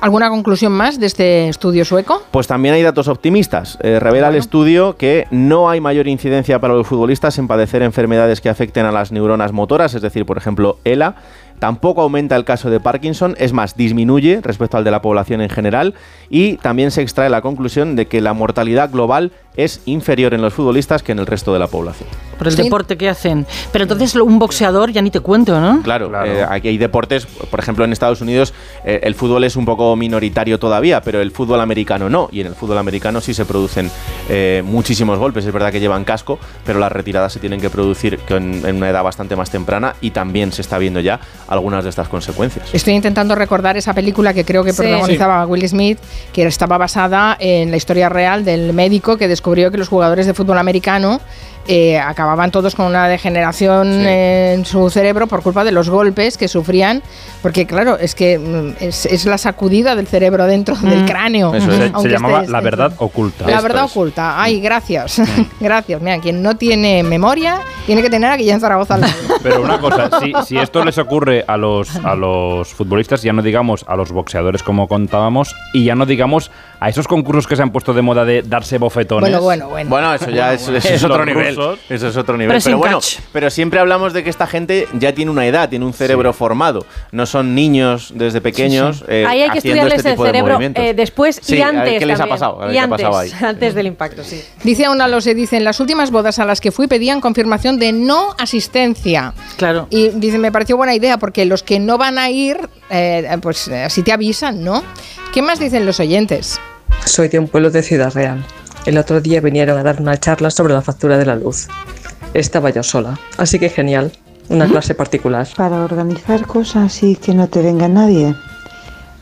¿Alguna conclusión más de este estudio sueco? Pues también hay datos optimistas. Eh, revela el estudio que no hay mayor incidencia para los futbolistas en padecer enfermedades que afecten a las neuronas motoras, es decir, por ejemplo, ELA. Tampoco aumenta el caso de Parkinson, es más, disminuye respecto al de la población en general y también se extrae la conclusión de que la mortalidad global es inferior en los futbolistas que en el resto de la población. Por el deporte que hacen. Pero entonces un boxeador ya ni te cuento, ¿no? Claro, eh, aquí hay deportes, por ejemplo en Estados Unidos eh, el fútbol es un poco minoritario todavía, pero el fútbol americano no, y en el fútbol americano sí se producen eh, muchísimos golpes, es verdad que llevan casco, pero las retiradas se tienen que producir en, en una edad bastante más temprana y también se está viendo ya algunas de estas consecuencias. Estoy intentando recordar esa película que creo que Sí. protagonizaba Will Smith, que estaba basada en la historia real del médico que descubrió que los jugadores de fútbol americano eh, acababan todos con una degeneración en su cerebro por culpa de los golpes que sufrían, porque claro, es que mm, es, es la sacudida del cerebro dentro del cráneo. Eso es. Se, llamaba estés La dentro. Verdad Oculta. La verdad oculta. Ay, gracias. gracias. Mira, quien no tiene memoria tiene que tener a Guillén Zaragoza al lado. Pero una cosa, si, si esto les ocurre a los, a los futbolistas, ya no digamos a los boxeadores como contábamos, y ya no digamos a esos concursos que se han puesto de moda de darse bofetones. Bueno, bueno, bueno. Bueno, eso ya es, eso es Los otro nivel. Eso es otro nivel. Pero Pero, sin bueno, catch. pero siempre hablamos de que esta gente ya tiene una edad, tiene un cerebro formado. No son niños desde pequeños. eh, Ahí hay que estudiarles este el de cerebro eh, después Sí, y a ver antes. qué les ha pasado, a ver y qué ha antes, pasado ahí. antes del impacto, sí. Dice aún se dice, en las últimas bodas a las que fui pedían confirmación de no asistencia. Claro. Y dice, me pareció buena idea porque los que no van a ir, eh, pues eh, así te avisan, ¿no? ¿Qué más dicen los oyentes? Soy de un pueblo de Ciudad Real. El otro día vinieron a dar una charla sobre la factura de la luz. Estaba yo sola, así que genial. Una clase particular. Para organizar cosas y que no te venga nadie.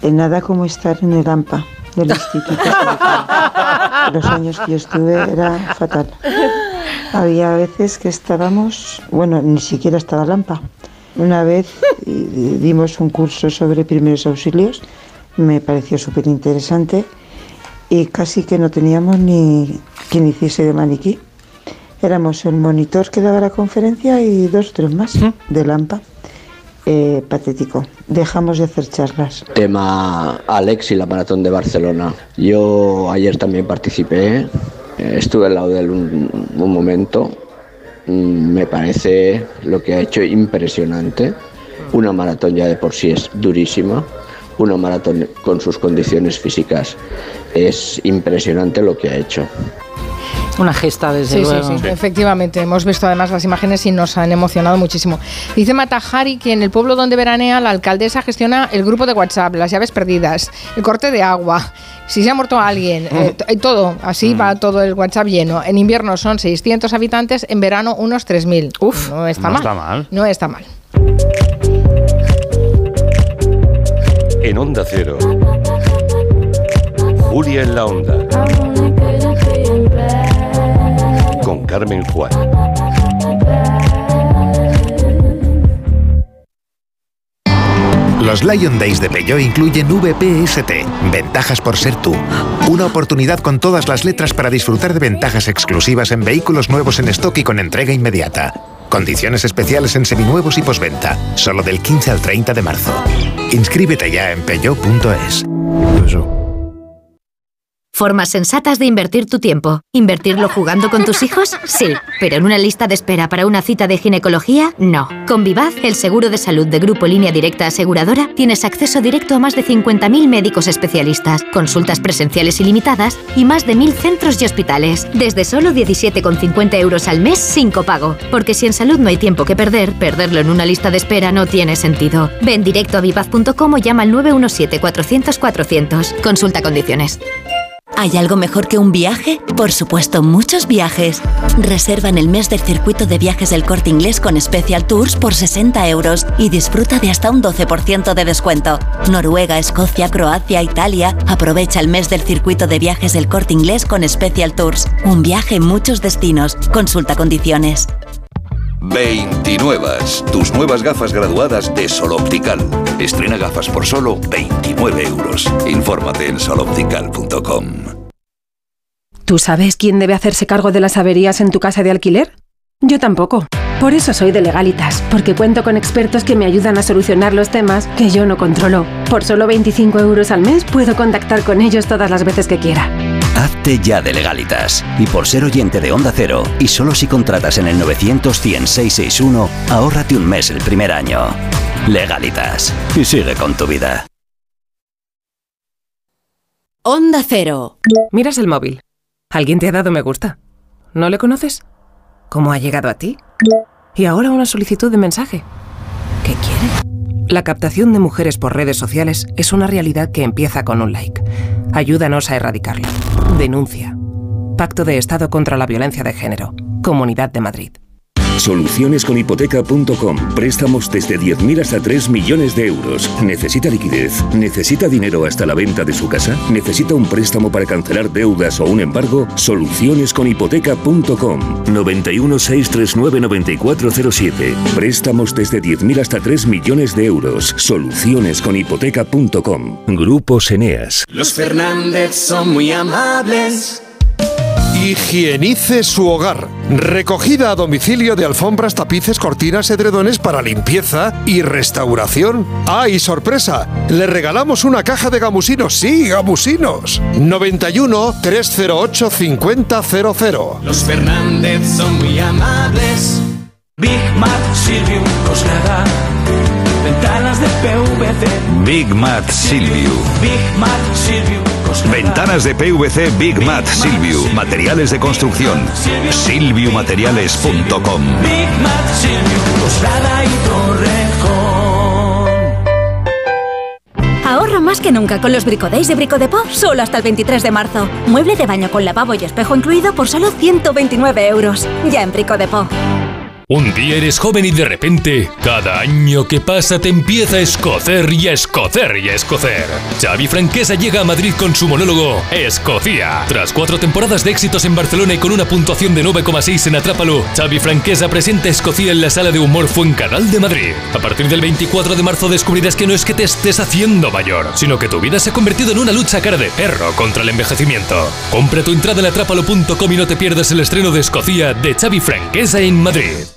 De nada como estar en el AMPA del instituto. Los años que yo estuve era fatal. Había veces que estábamos, bueno, ni siquiera estaba el AMPA. Una vez eh, dimos un curso sobre primeros auxilios, me pareció súper interesante y casi que no teníamos ni quien hiciese de maniquí. Éramos el monitor que daba la conferencia y dos o tres más de Lampa. Eh, patético. Dejamos de hacer charlas. Tema Alex y la maratón de Barcelona. Yo ayer también participé, eh, estuve al lado de él un, un momento. Mm, Me parece lo que ha hecho impresionante. Una maratón ya de por sí es durísima. Una maratón con sus condiciones físicas es impresionante lo que ha hecho. Una gesta, desde Sí, sí, luego. sí, efectivamente. Hemos visto además las imágenes y nos han emocionado muchísimo. Dice Matajari que en el pueblo donde veranea la alcaldesa gestiona el grupo de WhatsApp, las llaves perdidas, el corte de agua, si se ha muerto alguien, eh, eh, todo. Así va todo el WhatsApp lleno. En invierno son 600 habitantes, en verano unos 3.000. Uf, no está no mal. está mal. No está mal. En Onda Cero. Julia en la Onda. Con Carmen Juan. Los Lion Days de Peugeot incluyen VPST, ventajas por ser tú. Una oportunidad con todas las letras para disfrutar de ventajas exclusivas en vehículos nuevos en stock y con entrega inmediata. Condiciones especiales en seminuevos y posventa, solo del 15 al 30 de marzo. Inscríbete ya en peugeot.es. Formas sensatas de invertir tu tiempo. ¿Invertirlo jugando con tus hijos? Sí. Pero en una lista de espera para una cita de ginecología, no. Con Vivaz, el seguro de salud de Grupo Línea Directa Aseguradora, tienes acceso directo a más de 50.000 médicos especialistas, consultas presenciales ilimitadas y más de 1.000 centros y hospitales. Desde solo 17,50 euros al mes sin copago. Porque si en salud no hay tiempo que perder, perderlo en una lista de espera no tiene sentido. Ven directo a vivaz.com o llama al 917-400-400. Consulta condiciones. ¿Hay algo mejor que un viaje? Por supuesto, muchos viajes. Reserva en el mes del circuito de viajes del corte inglés con Special Tours por 60 euros y disfruta de hasta un 12% de descuento. Noruega, Escocia, Croacia, Italia. Aprovecha el mes del circuito de viajes del corte inglés con Special Tours. Un viaje en muchos destinos. Consulta condiciones. 29. Tus nuevas gafas graduadas de Sol Optical. Estrena gafas por solo 29 euros. Infórmate en soloptical.com. ¿Tú sabes quién debe hacerse cargo de las averías en tu casa de alquiler? Yo tampoco. Por eso soy de Legalitas, porque cuento con expertos que me ayudan a solucionar los temas que yo no controlo. Por solo 25 euros al mes puedo contactar con ellos todas las veces que quiera. Hazte ya de legalitas. Y por ser oyente de Onda Cero, y solo si contratas en el 900 100 661, ahórrate un mes el primer año. Legalitas. Y sigue con tu vida. Onda Cero. Miras el móvil. ¿Alguien te ha dado me gusta? ¿No le conoces? ¿Cómo ha llegado a ti? Y ahora una solicitud de mensaje. ¿Qué quiere? La captación de mujeres por redes sociales es una realidad que empieza con un like. Ayúdanos a erradicarla. Denuncia. Pacto de Estado contra la Violencia de Género. Comunidad de Madrid. Solucionesconihipoteca.com. Préstamos desde 10.000 hasta 3 millones de euros. ¿Necesita liquidez? ¿Necesita dinero hasta la venta de su casa? ¿Necesita un préstamo para cancelar deudas o un embargo? Solucionesconihipoteca.com. 91 639 9407. Préstamos desde 10.000 hasta 3 millones de euros. Solucionesconihipoteca.com. Grupos Eneas. Los Fernández son muy amables. Higienice su hogar. Recogida a domicilio de alfombras, tapices, cortinas, edredones para limpieza y restauración. ¡Ay, sorpresa! Le regalamos una caja de gamusinos. Sí, gamusinos. 91 308 5000. Los Fernández son muy amables. Big Mat Silvium Coslada. Ventanas de PVC. Big Mat Silvio. Big Mat Coslada. Ventanas de PVC Big Mat Silvio. Materiales de construcción. Silviumateriales.com. Big Mat Silvium Coslada y Torrejón. Ahorra más que nunca con los Bricodays de Brico de Po, solo hasta el 23 de marzo. Mueble de baño con lavabo y espejo incluido por solo 129 euros. Ya en Brico de Po. Un día eres joven y de repente, cada año que pasa te empieza a escocer y a escocer y a escocer. Xavi Franquesa llega a Madrid con su monólogo Escocia. Tras cuatro temporadas de éxitos en Barcelona y con una puntuación de 9,6 en Atrápalo, Xavi Franquesa presenta Escocia en la sala de humor Fuencanal de Madrid. A partir del 24 de marzo descubrirás que no es que te estés haciendo mayor, sino que tu vida se ha convertido en una lucha cara de perro contra el envejecimiento. Compra tu entrada en atrápalo.com y no te pierdas el estreno de Escocia de Xavi Franquesa en Madrid.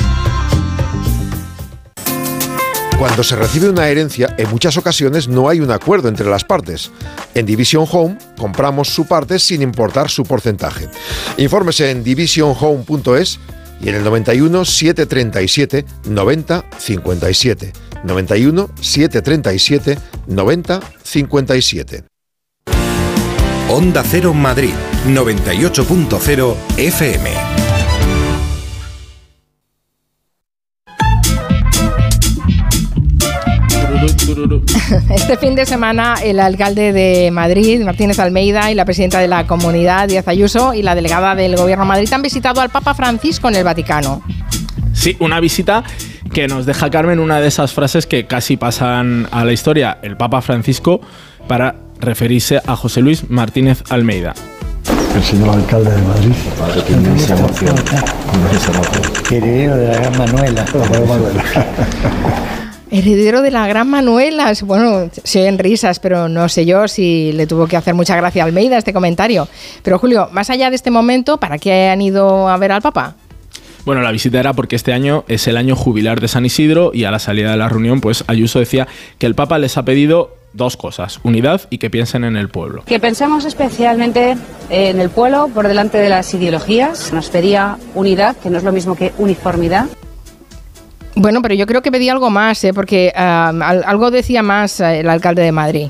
Cuando se recibe una herencia, en muchas ocasiones no hay un acuerdo entre las partes. En Division Home compramos su parte sin importar su porcentaje. Infórmese en divisionhome.es y en el 91 737 90 57. 91 737 90 57. Onda Cero Madrid, 98.0 FM. Este fin de semana el alcalde de Madrid, Martínez Almeida, y la presidenta de la comunidad, Díaz Ayuso, y la delegada del Gobierno de Madrid han visitado al Papa Francisco en el Vaticano. Sí, una visita que nos deja Carmen una de esas frases que casi pasan a la historia. El Papa Francisco para referirse a José Luis Martínez Almeida. El señor alcalde de Madrid. Heredero de la gran Manuela. Heredero de la gran Manuela. Bueno, se oyen risas, pero no sé yo si le tuvo que hacer mucha gracia a Almeida este comentario. Pero Julio, más allá de este momento, ¿para qué han ido a ver al Papa? Bueno, la visita era porque este año es el año jubilar de San Isidro y a la salida de la reunión, pues Ayuso decía que el Papa les ha pedido dos cosas, unidad y que piensen en el pueblo. Que pensemos especialmente en el pueblo por delante de las ideologías. Nos pedía unidad, que no es lo mismo que uniformidad. Bueno, pero yo creo que pedía algo más, ¿eh? porque al- algo decía más eh, el alcalde de Madrid.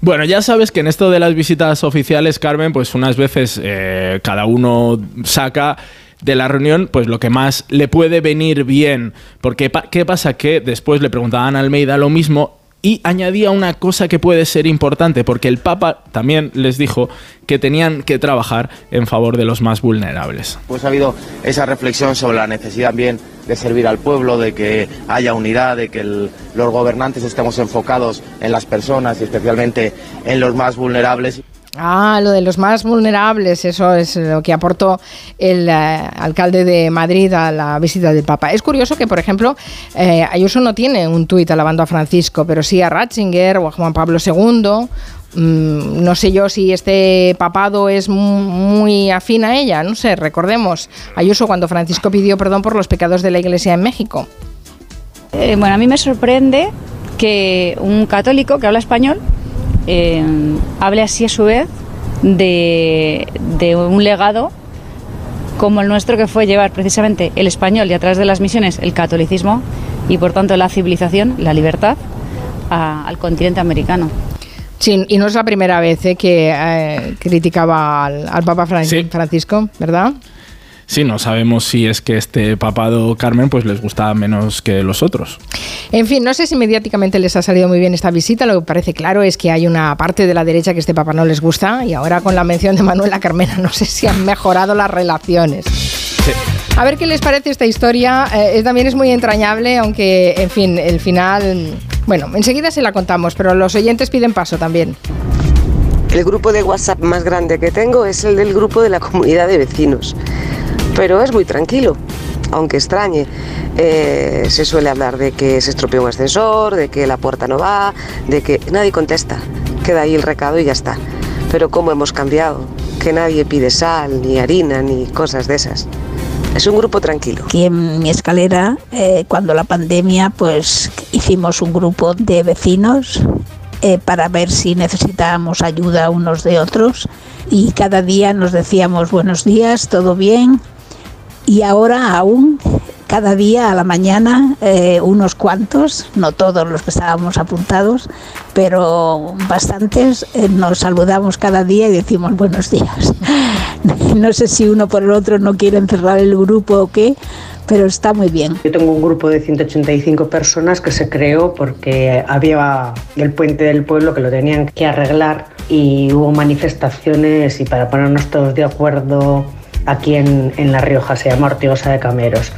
Bueno, ya sabes que en esto de las visitas oficiales, Carmen, pues unas veces eh, cada uno saca de la reunión pues lo que más le puede venir bien. Porque ¿qué pasa? Que después le preguntaban a Almeida lo mismo y añadía una cosa que puede ser importante, porque el Papa también les dijo que tenían que trabajar en favor de los más vulnerables. Pues ha habido esa reflexión sobre la necesidad también de servir al pueblo, de que haya unidad, de que los gobernantes estemos enfocados en las personas y especialmente en los más vulnerables. Ah, lo de los más vulnerables, eso es lo que aportó el eh, alcalde de Madrid a la visita del Papa. Es curioso que, por ejemplo, eh, Ayuso no tiene un tuit alabando a Francisco, pero sí a Ratzinger o a Juan Pablo II mm, no sé yo si este papado es mu- muy afín a ella, no sé, recordemos Ayuso cuando Francisco pidió perdón por los pecados de la Iglesia en México. Eh, bueno, a mí me sorprende que un católico que habla español eh, hable así a su vez de, de un legado como el nuestro que fue llevar precisamente el español y a través de las misiones el catolicismo y por tanto la civilización, la libertad a- al continente americano. Sí, y no es la primera vez eh, que eh, criticaba al, al Papa Fran- Francisco, ¿verdad? Sí, no sabemos si es que este papado Carmen pues les gusta menos que los otros. En fin, no sé si mediáticamente les ha salido muy bien esta visita. Lo que parece claro es que hay una parte de la derecha que este papa no les gusta y ahora con la mención de Manuela Carmena no sé si han mejorado las relaciones. A ver qué les parece esta historia. Eh, también es muy entrañable, aunque, en fin, el final... Bueno, enseguida se la contamos, pero los oyentes piden paso también. El grupo de WhatsApp más grande que tengo es el del grupo de la comunidad de vecinos, pero es muy tranquilo, aunque extrañe. Eh, se suele hablar de que se estropeó un ascensor, de que la puerta no va, de que nadie contesta. Queda ahí el recado y ya está. Pero cómo hemos cambiado, que nadie pide sal, ni harina, ni cosas de esas. Es un grupo tranquilo. Aquí en mi escalera, eh, cuando la pandemia, pues hicimos un grupo de vecinos eh, para ver si necesitábamos ayuda unos de otros y cada día nos decíamos buenos días, todo bien y ahora aún cada día a la mañana eh, unos cuantos, no todos los que estábamos apuntados, pero bastantes eh, nos saludamos cada día y decimos buenos días. No sé si uno por el otro no quiere encerrar el grupo o qué, pero está muy bien. Yo tengo un grupo de 185 personas que se creó porque había el puente del pueblo que lo tenían que arreglar y hubo manifestaciones y para ponernos todos de acuerdo aquí en, en La Rioja, se llama Ortigosa de Cameros,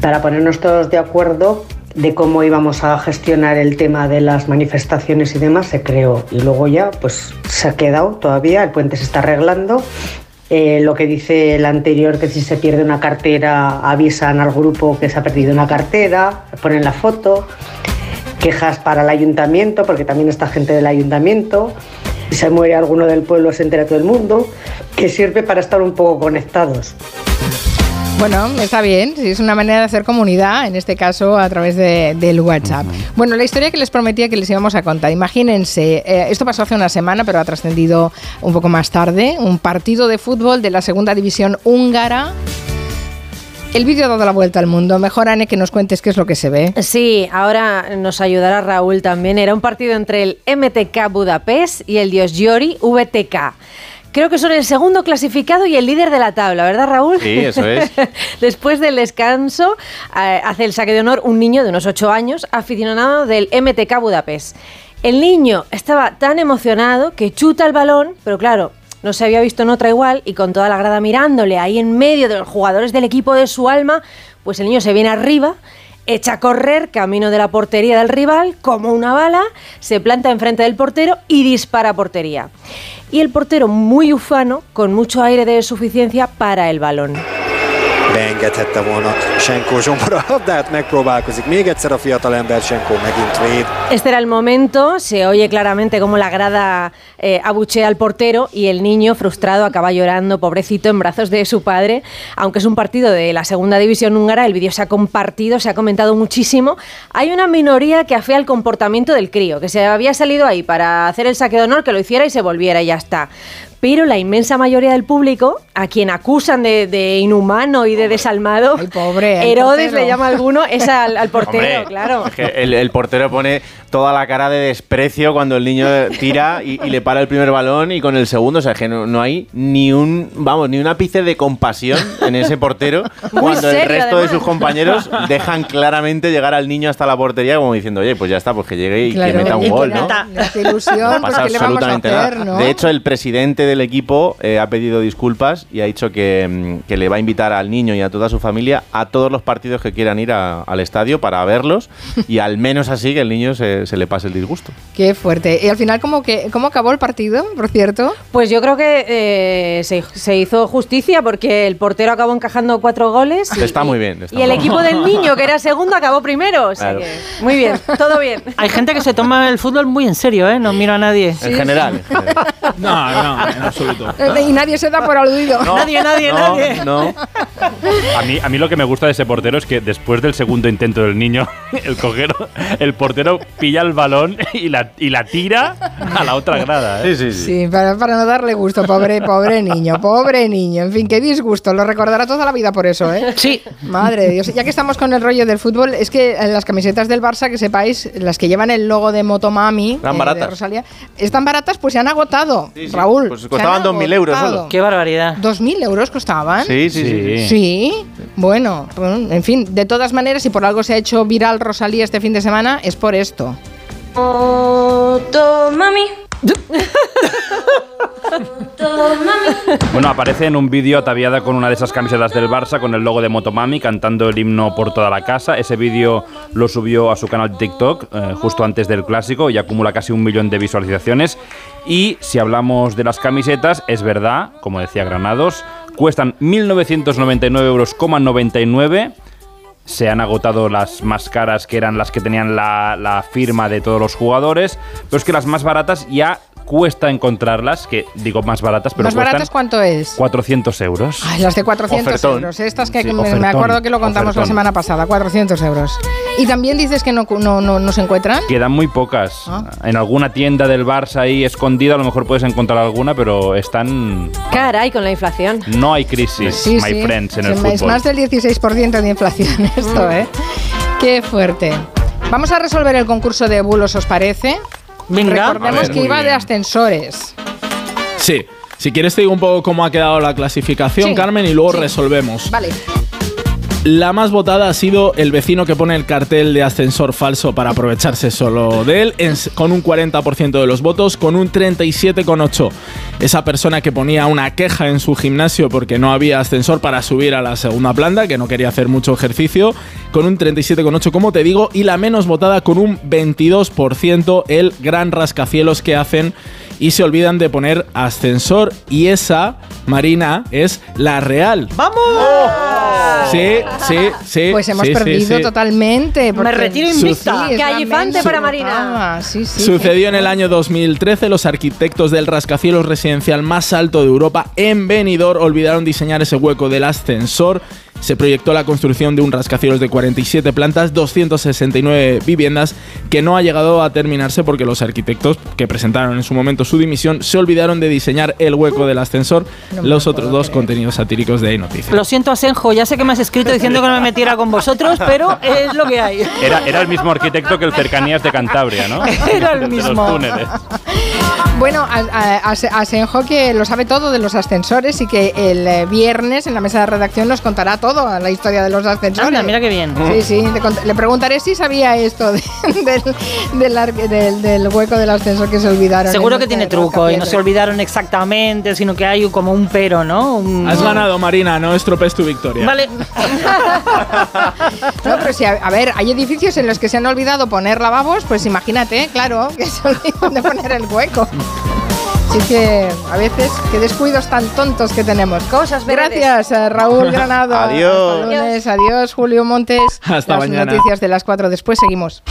para ponernos todos de acuerdo de cómo íbamos a gestionar el tema de las manifestaciones y demás, se creó. Y luego ya pues se ha quedado todavía, el puente se está arreglando. Eh, lo que dice el anterior, que si se pierde una cartera avisan al grupo que se ha perdido una cartera, ponen la foto, quejas para el ayuntamiento, porque también está gente del ayuntamiento, se muere alguno del pueblo se entera todo el mundo, que sirve para estar un poco conectados. Bueno, está bien, es una manera de hacer comunidad, en este caso a través de- del WhatsApp. Bueno, la historia que les prometía que les íbamos a contar, imagínense, eh, esto pasó hace una semana, pero ha trascendido un poco más tarde, un partido de fútbol de la segunda división húngara. El vídeo ha dado la vuelta al mundo. Mejor, Anne, que nos cuentes qué es lo que se ve. Sí, ahora nos ayudará Raúl también. Era un partido entre el MTK Budapest y el Diosgyori VTK. Creo que son el segundo clasificado y el líder de la tabla, ¿verdad, Raúl? Sí, eso es. Después del descanso, eh, hace el saque de honor un niño de unos 8 años, aficionado del MTK Budapest. El niño estaba tan emocionado que chuta el balón, pero claro, no se había visto en otra igual y con toda la grada mirándole ahí en medio de los jugadores del equipo de su alma, pues el niño se viene arriba, echa a correr camino de la portería del rival como una bala, se planta enfrente del portero y dispara a portería. Y el portero muy ufano, con mucho aire de suficiencia, para el balón. beengedhette volna Senkó Zsombor a labdát, megpróbálkozik még egyszer a fiatalember, Senkó megint véd. Este era el momento, se oye claramente cómo la grada eh, abuchea al portero y el niño frustrado acaba llorando, pobrecito, en brazos de su padre. Aunque es un partido de la segunda división húngara, el vídeo se ha compartido, se ha comentado muchísimo. Hay una minoría que afea el comportamiento del crío, que se había salido ahí para hacer el saque de honor, que lo hiciera y se volviera y ya está. Pero la inmensa mayoría del público, a quien acusan de, de inhumano y de desalmado, pobre, Herodes portero. le llama alguno, es al, al portero, Hombre, claro. es que el, el portero pone toda la cara de desprecio cuando el niño tira y, y le para el primer balón y con el segundo, o sea, es que no, no hay ni un, vamos, ni un ápice de compasión en ese portero Muy cuando el resto además. de sus compañeros dejan claramente llegar al niño hasta la portería como diciendo, oye, pues ya está, pues que llegue y que meta un gol, ¿no? Ilusión, No pasa ¿qué le vamos a absolutamente hacer, nada. no? De hecho, el presidente del equipo eh, ha pedido disculpas y ha dicho que, mm, que le va a invitar al niño y a toda su familia a todos los partidos que quieran ir a- al estadio para verlos y al menos así que el niño se, se le pase el disgusto. Qué fuerte. Y al final, ¿cómo, que, ¿cómo acabó el partido, por cierto? Pues yo creo que eh, se, se hizo justicia porque el portero acabó encajando cuatro goles. y- Está muy bien. está Y el bien. equipo del niño, que era segundo, acabó primero. O sea Claro. que, muy bien, todo bien. Hay gente que se toma el fútbol muy en serio, ¿eh? No miro a nadie. En general. No, no, en absoluto. Eh, Y nadie se da por aludido. Nadie, nadie, no, nadie. No. A mí, a mí lo que me gusta de ese portero es que después del segundo intento del niño, el cojero, el portero pilla el balón y la, y la tira a la otra grada. ¿eh? Sí, sí, Sí, para, para no darle gusto, pobre, pobre niño, pobre niño. En fin, qué disgusto. Lo recordará toda la vida por eso, ¿eh? Sí. Madre de Dios. Ya que estamos con el rollo del fútbol, es que en las camisetas del Barça, que sepáis, las que llevan el logo de Motomami, Están de baratas. Rosalía, están baratas, pues se han agotado, Sí, sí. Raúl. Pues costaban han 2.000 euros solo. Qué barbaridad. ¿2.000 euros costaban? Sí, sí, sí. sí. Sí, bueno, bueno, en fin, de todas maneras, si por algo se ha hecho viral Rosalía este fin de semana, es por esto. Motomami. Bueno, aparece en un vídeo ataviada con una de esas camisetas del Barça con el logo de Motomami cantando el himno por toda la casa. Ese vídeo lo subió a su canal de TikTok eh, justo antes del clásico y acumula casi un millón de visualizaciones. Y si hablamos de las camisetas, es verdad, como decía Granados, cuestan 1.999 euros, 99. Se han agotado las más caras, que eran las que tenían la, la firma de todos los jugadores. Pero es que las más baratas ya cuesta encontrarlas, que digo más baratas, pero ¿Más cuestan baratas cuánto es? 400 euros. Ay, las de 400 Ofertón. euros. Estas que Sí, me, acuerdo que lo contamos la semana pasada, 400 euros. Y también dices que no, no, no, no se encuentran. Quedan muy pocas. Ah. En alguna tienda del Barça ahí escondida a lo mejor puedes encontrar alguna, pero están... Caray, con la inflación. No hay crisis, Sí, my sí. friends, en Se el me- Es fútbol. más del 16% de inflación esto, ¿eh? Qué fuerte. Vamos a resolver el concurso de bulos, ¿os parece? Venga. Recordemos que iba de ascensores. Sí. Si quieres te digo un poco cómo ha quedado la clasificación, Sí, Carmen, y luego sí. resolvemos. Vale. La más votada ha sido el vecino que pone el cartel de ascensor falso para aprovecharse solo de él, con un 40% de los votos, con un 37,8%. Esa persona que ponía una queja en su gimnasio porque no había ascensor para subir a la segunda planta, que no quería hacer mucho ejercicio, con un 37,8%, como te digo, y la menos votada con un 22%, el gran rascacielos que hacen y se olvidan de poner ascensor. Y esa, Marina, es la real. ¡Vamos! Sí, sí, sí. Pues hemos sí, perdido sí. totalmente. porque- retiro invicta. sí, es Gallifante la para Marina. sí. Sucedió en el año 2013. Los arquitectos del rascacielos residencial más alto de Europa, en Benidorm, olvidaron diseñar ese hueco del ascensor. Se proyectó la construcción de un rascacielos de 47 plantas, 269 viviendas, que no ha llegado a terminarse porque los arquitectos que presentaron en su momento su dimisión se olvidaron de diseñar el hueco del ascensor. No me los lo otros dos creer. contenidos satíricos de Noticias. Lo siento, Asenjo, ya sé que me has escrito diciendo que no me metiera con vosotros, pero es lo que hay. Era, era el mismo arquitecto que el Cercanías de Cantabria, ¿no? Era el De mismo. los túneles. Bueno, Asenjo que lo sabe todo de los ascensores y que el eh, viernes en la mesa de redacción nos contará todo, la historia de los ascensores. Anda, mira qué bien. Sí, sí, le, preguntaré si sabía esto de- del, del, del- del hueco del ascensor que se olvidaron. Seguro que tiene truco y no se olvidaron exactamente, sino que hay como un pero, ¿no? Un- Has ganado, Marina, no estropees tu victoria. Vale. No, pero si, a, a ver, hay edificios en los que se han olvidado poner lavabos, pues imagínate, claro, que se olvidan de poner el hueco. Así que a veces, qué descuidos tan tontos que tenemos. Cosas verdes. Gracias, a Raúl Granado. Adiós. Lunes. Adiós, Julio Montes. Hasta Las mañana. noticias de las 4 después seguimos.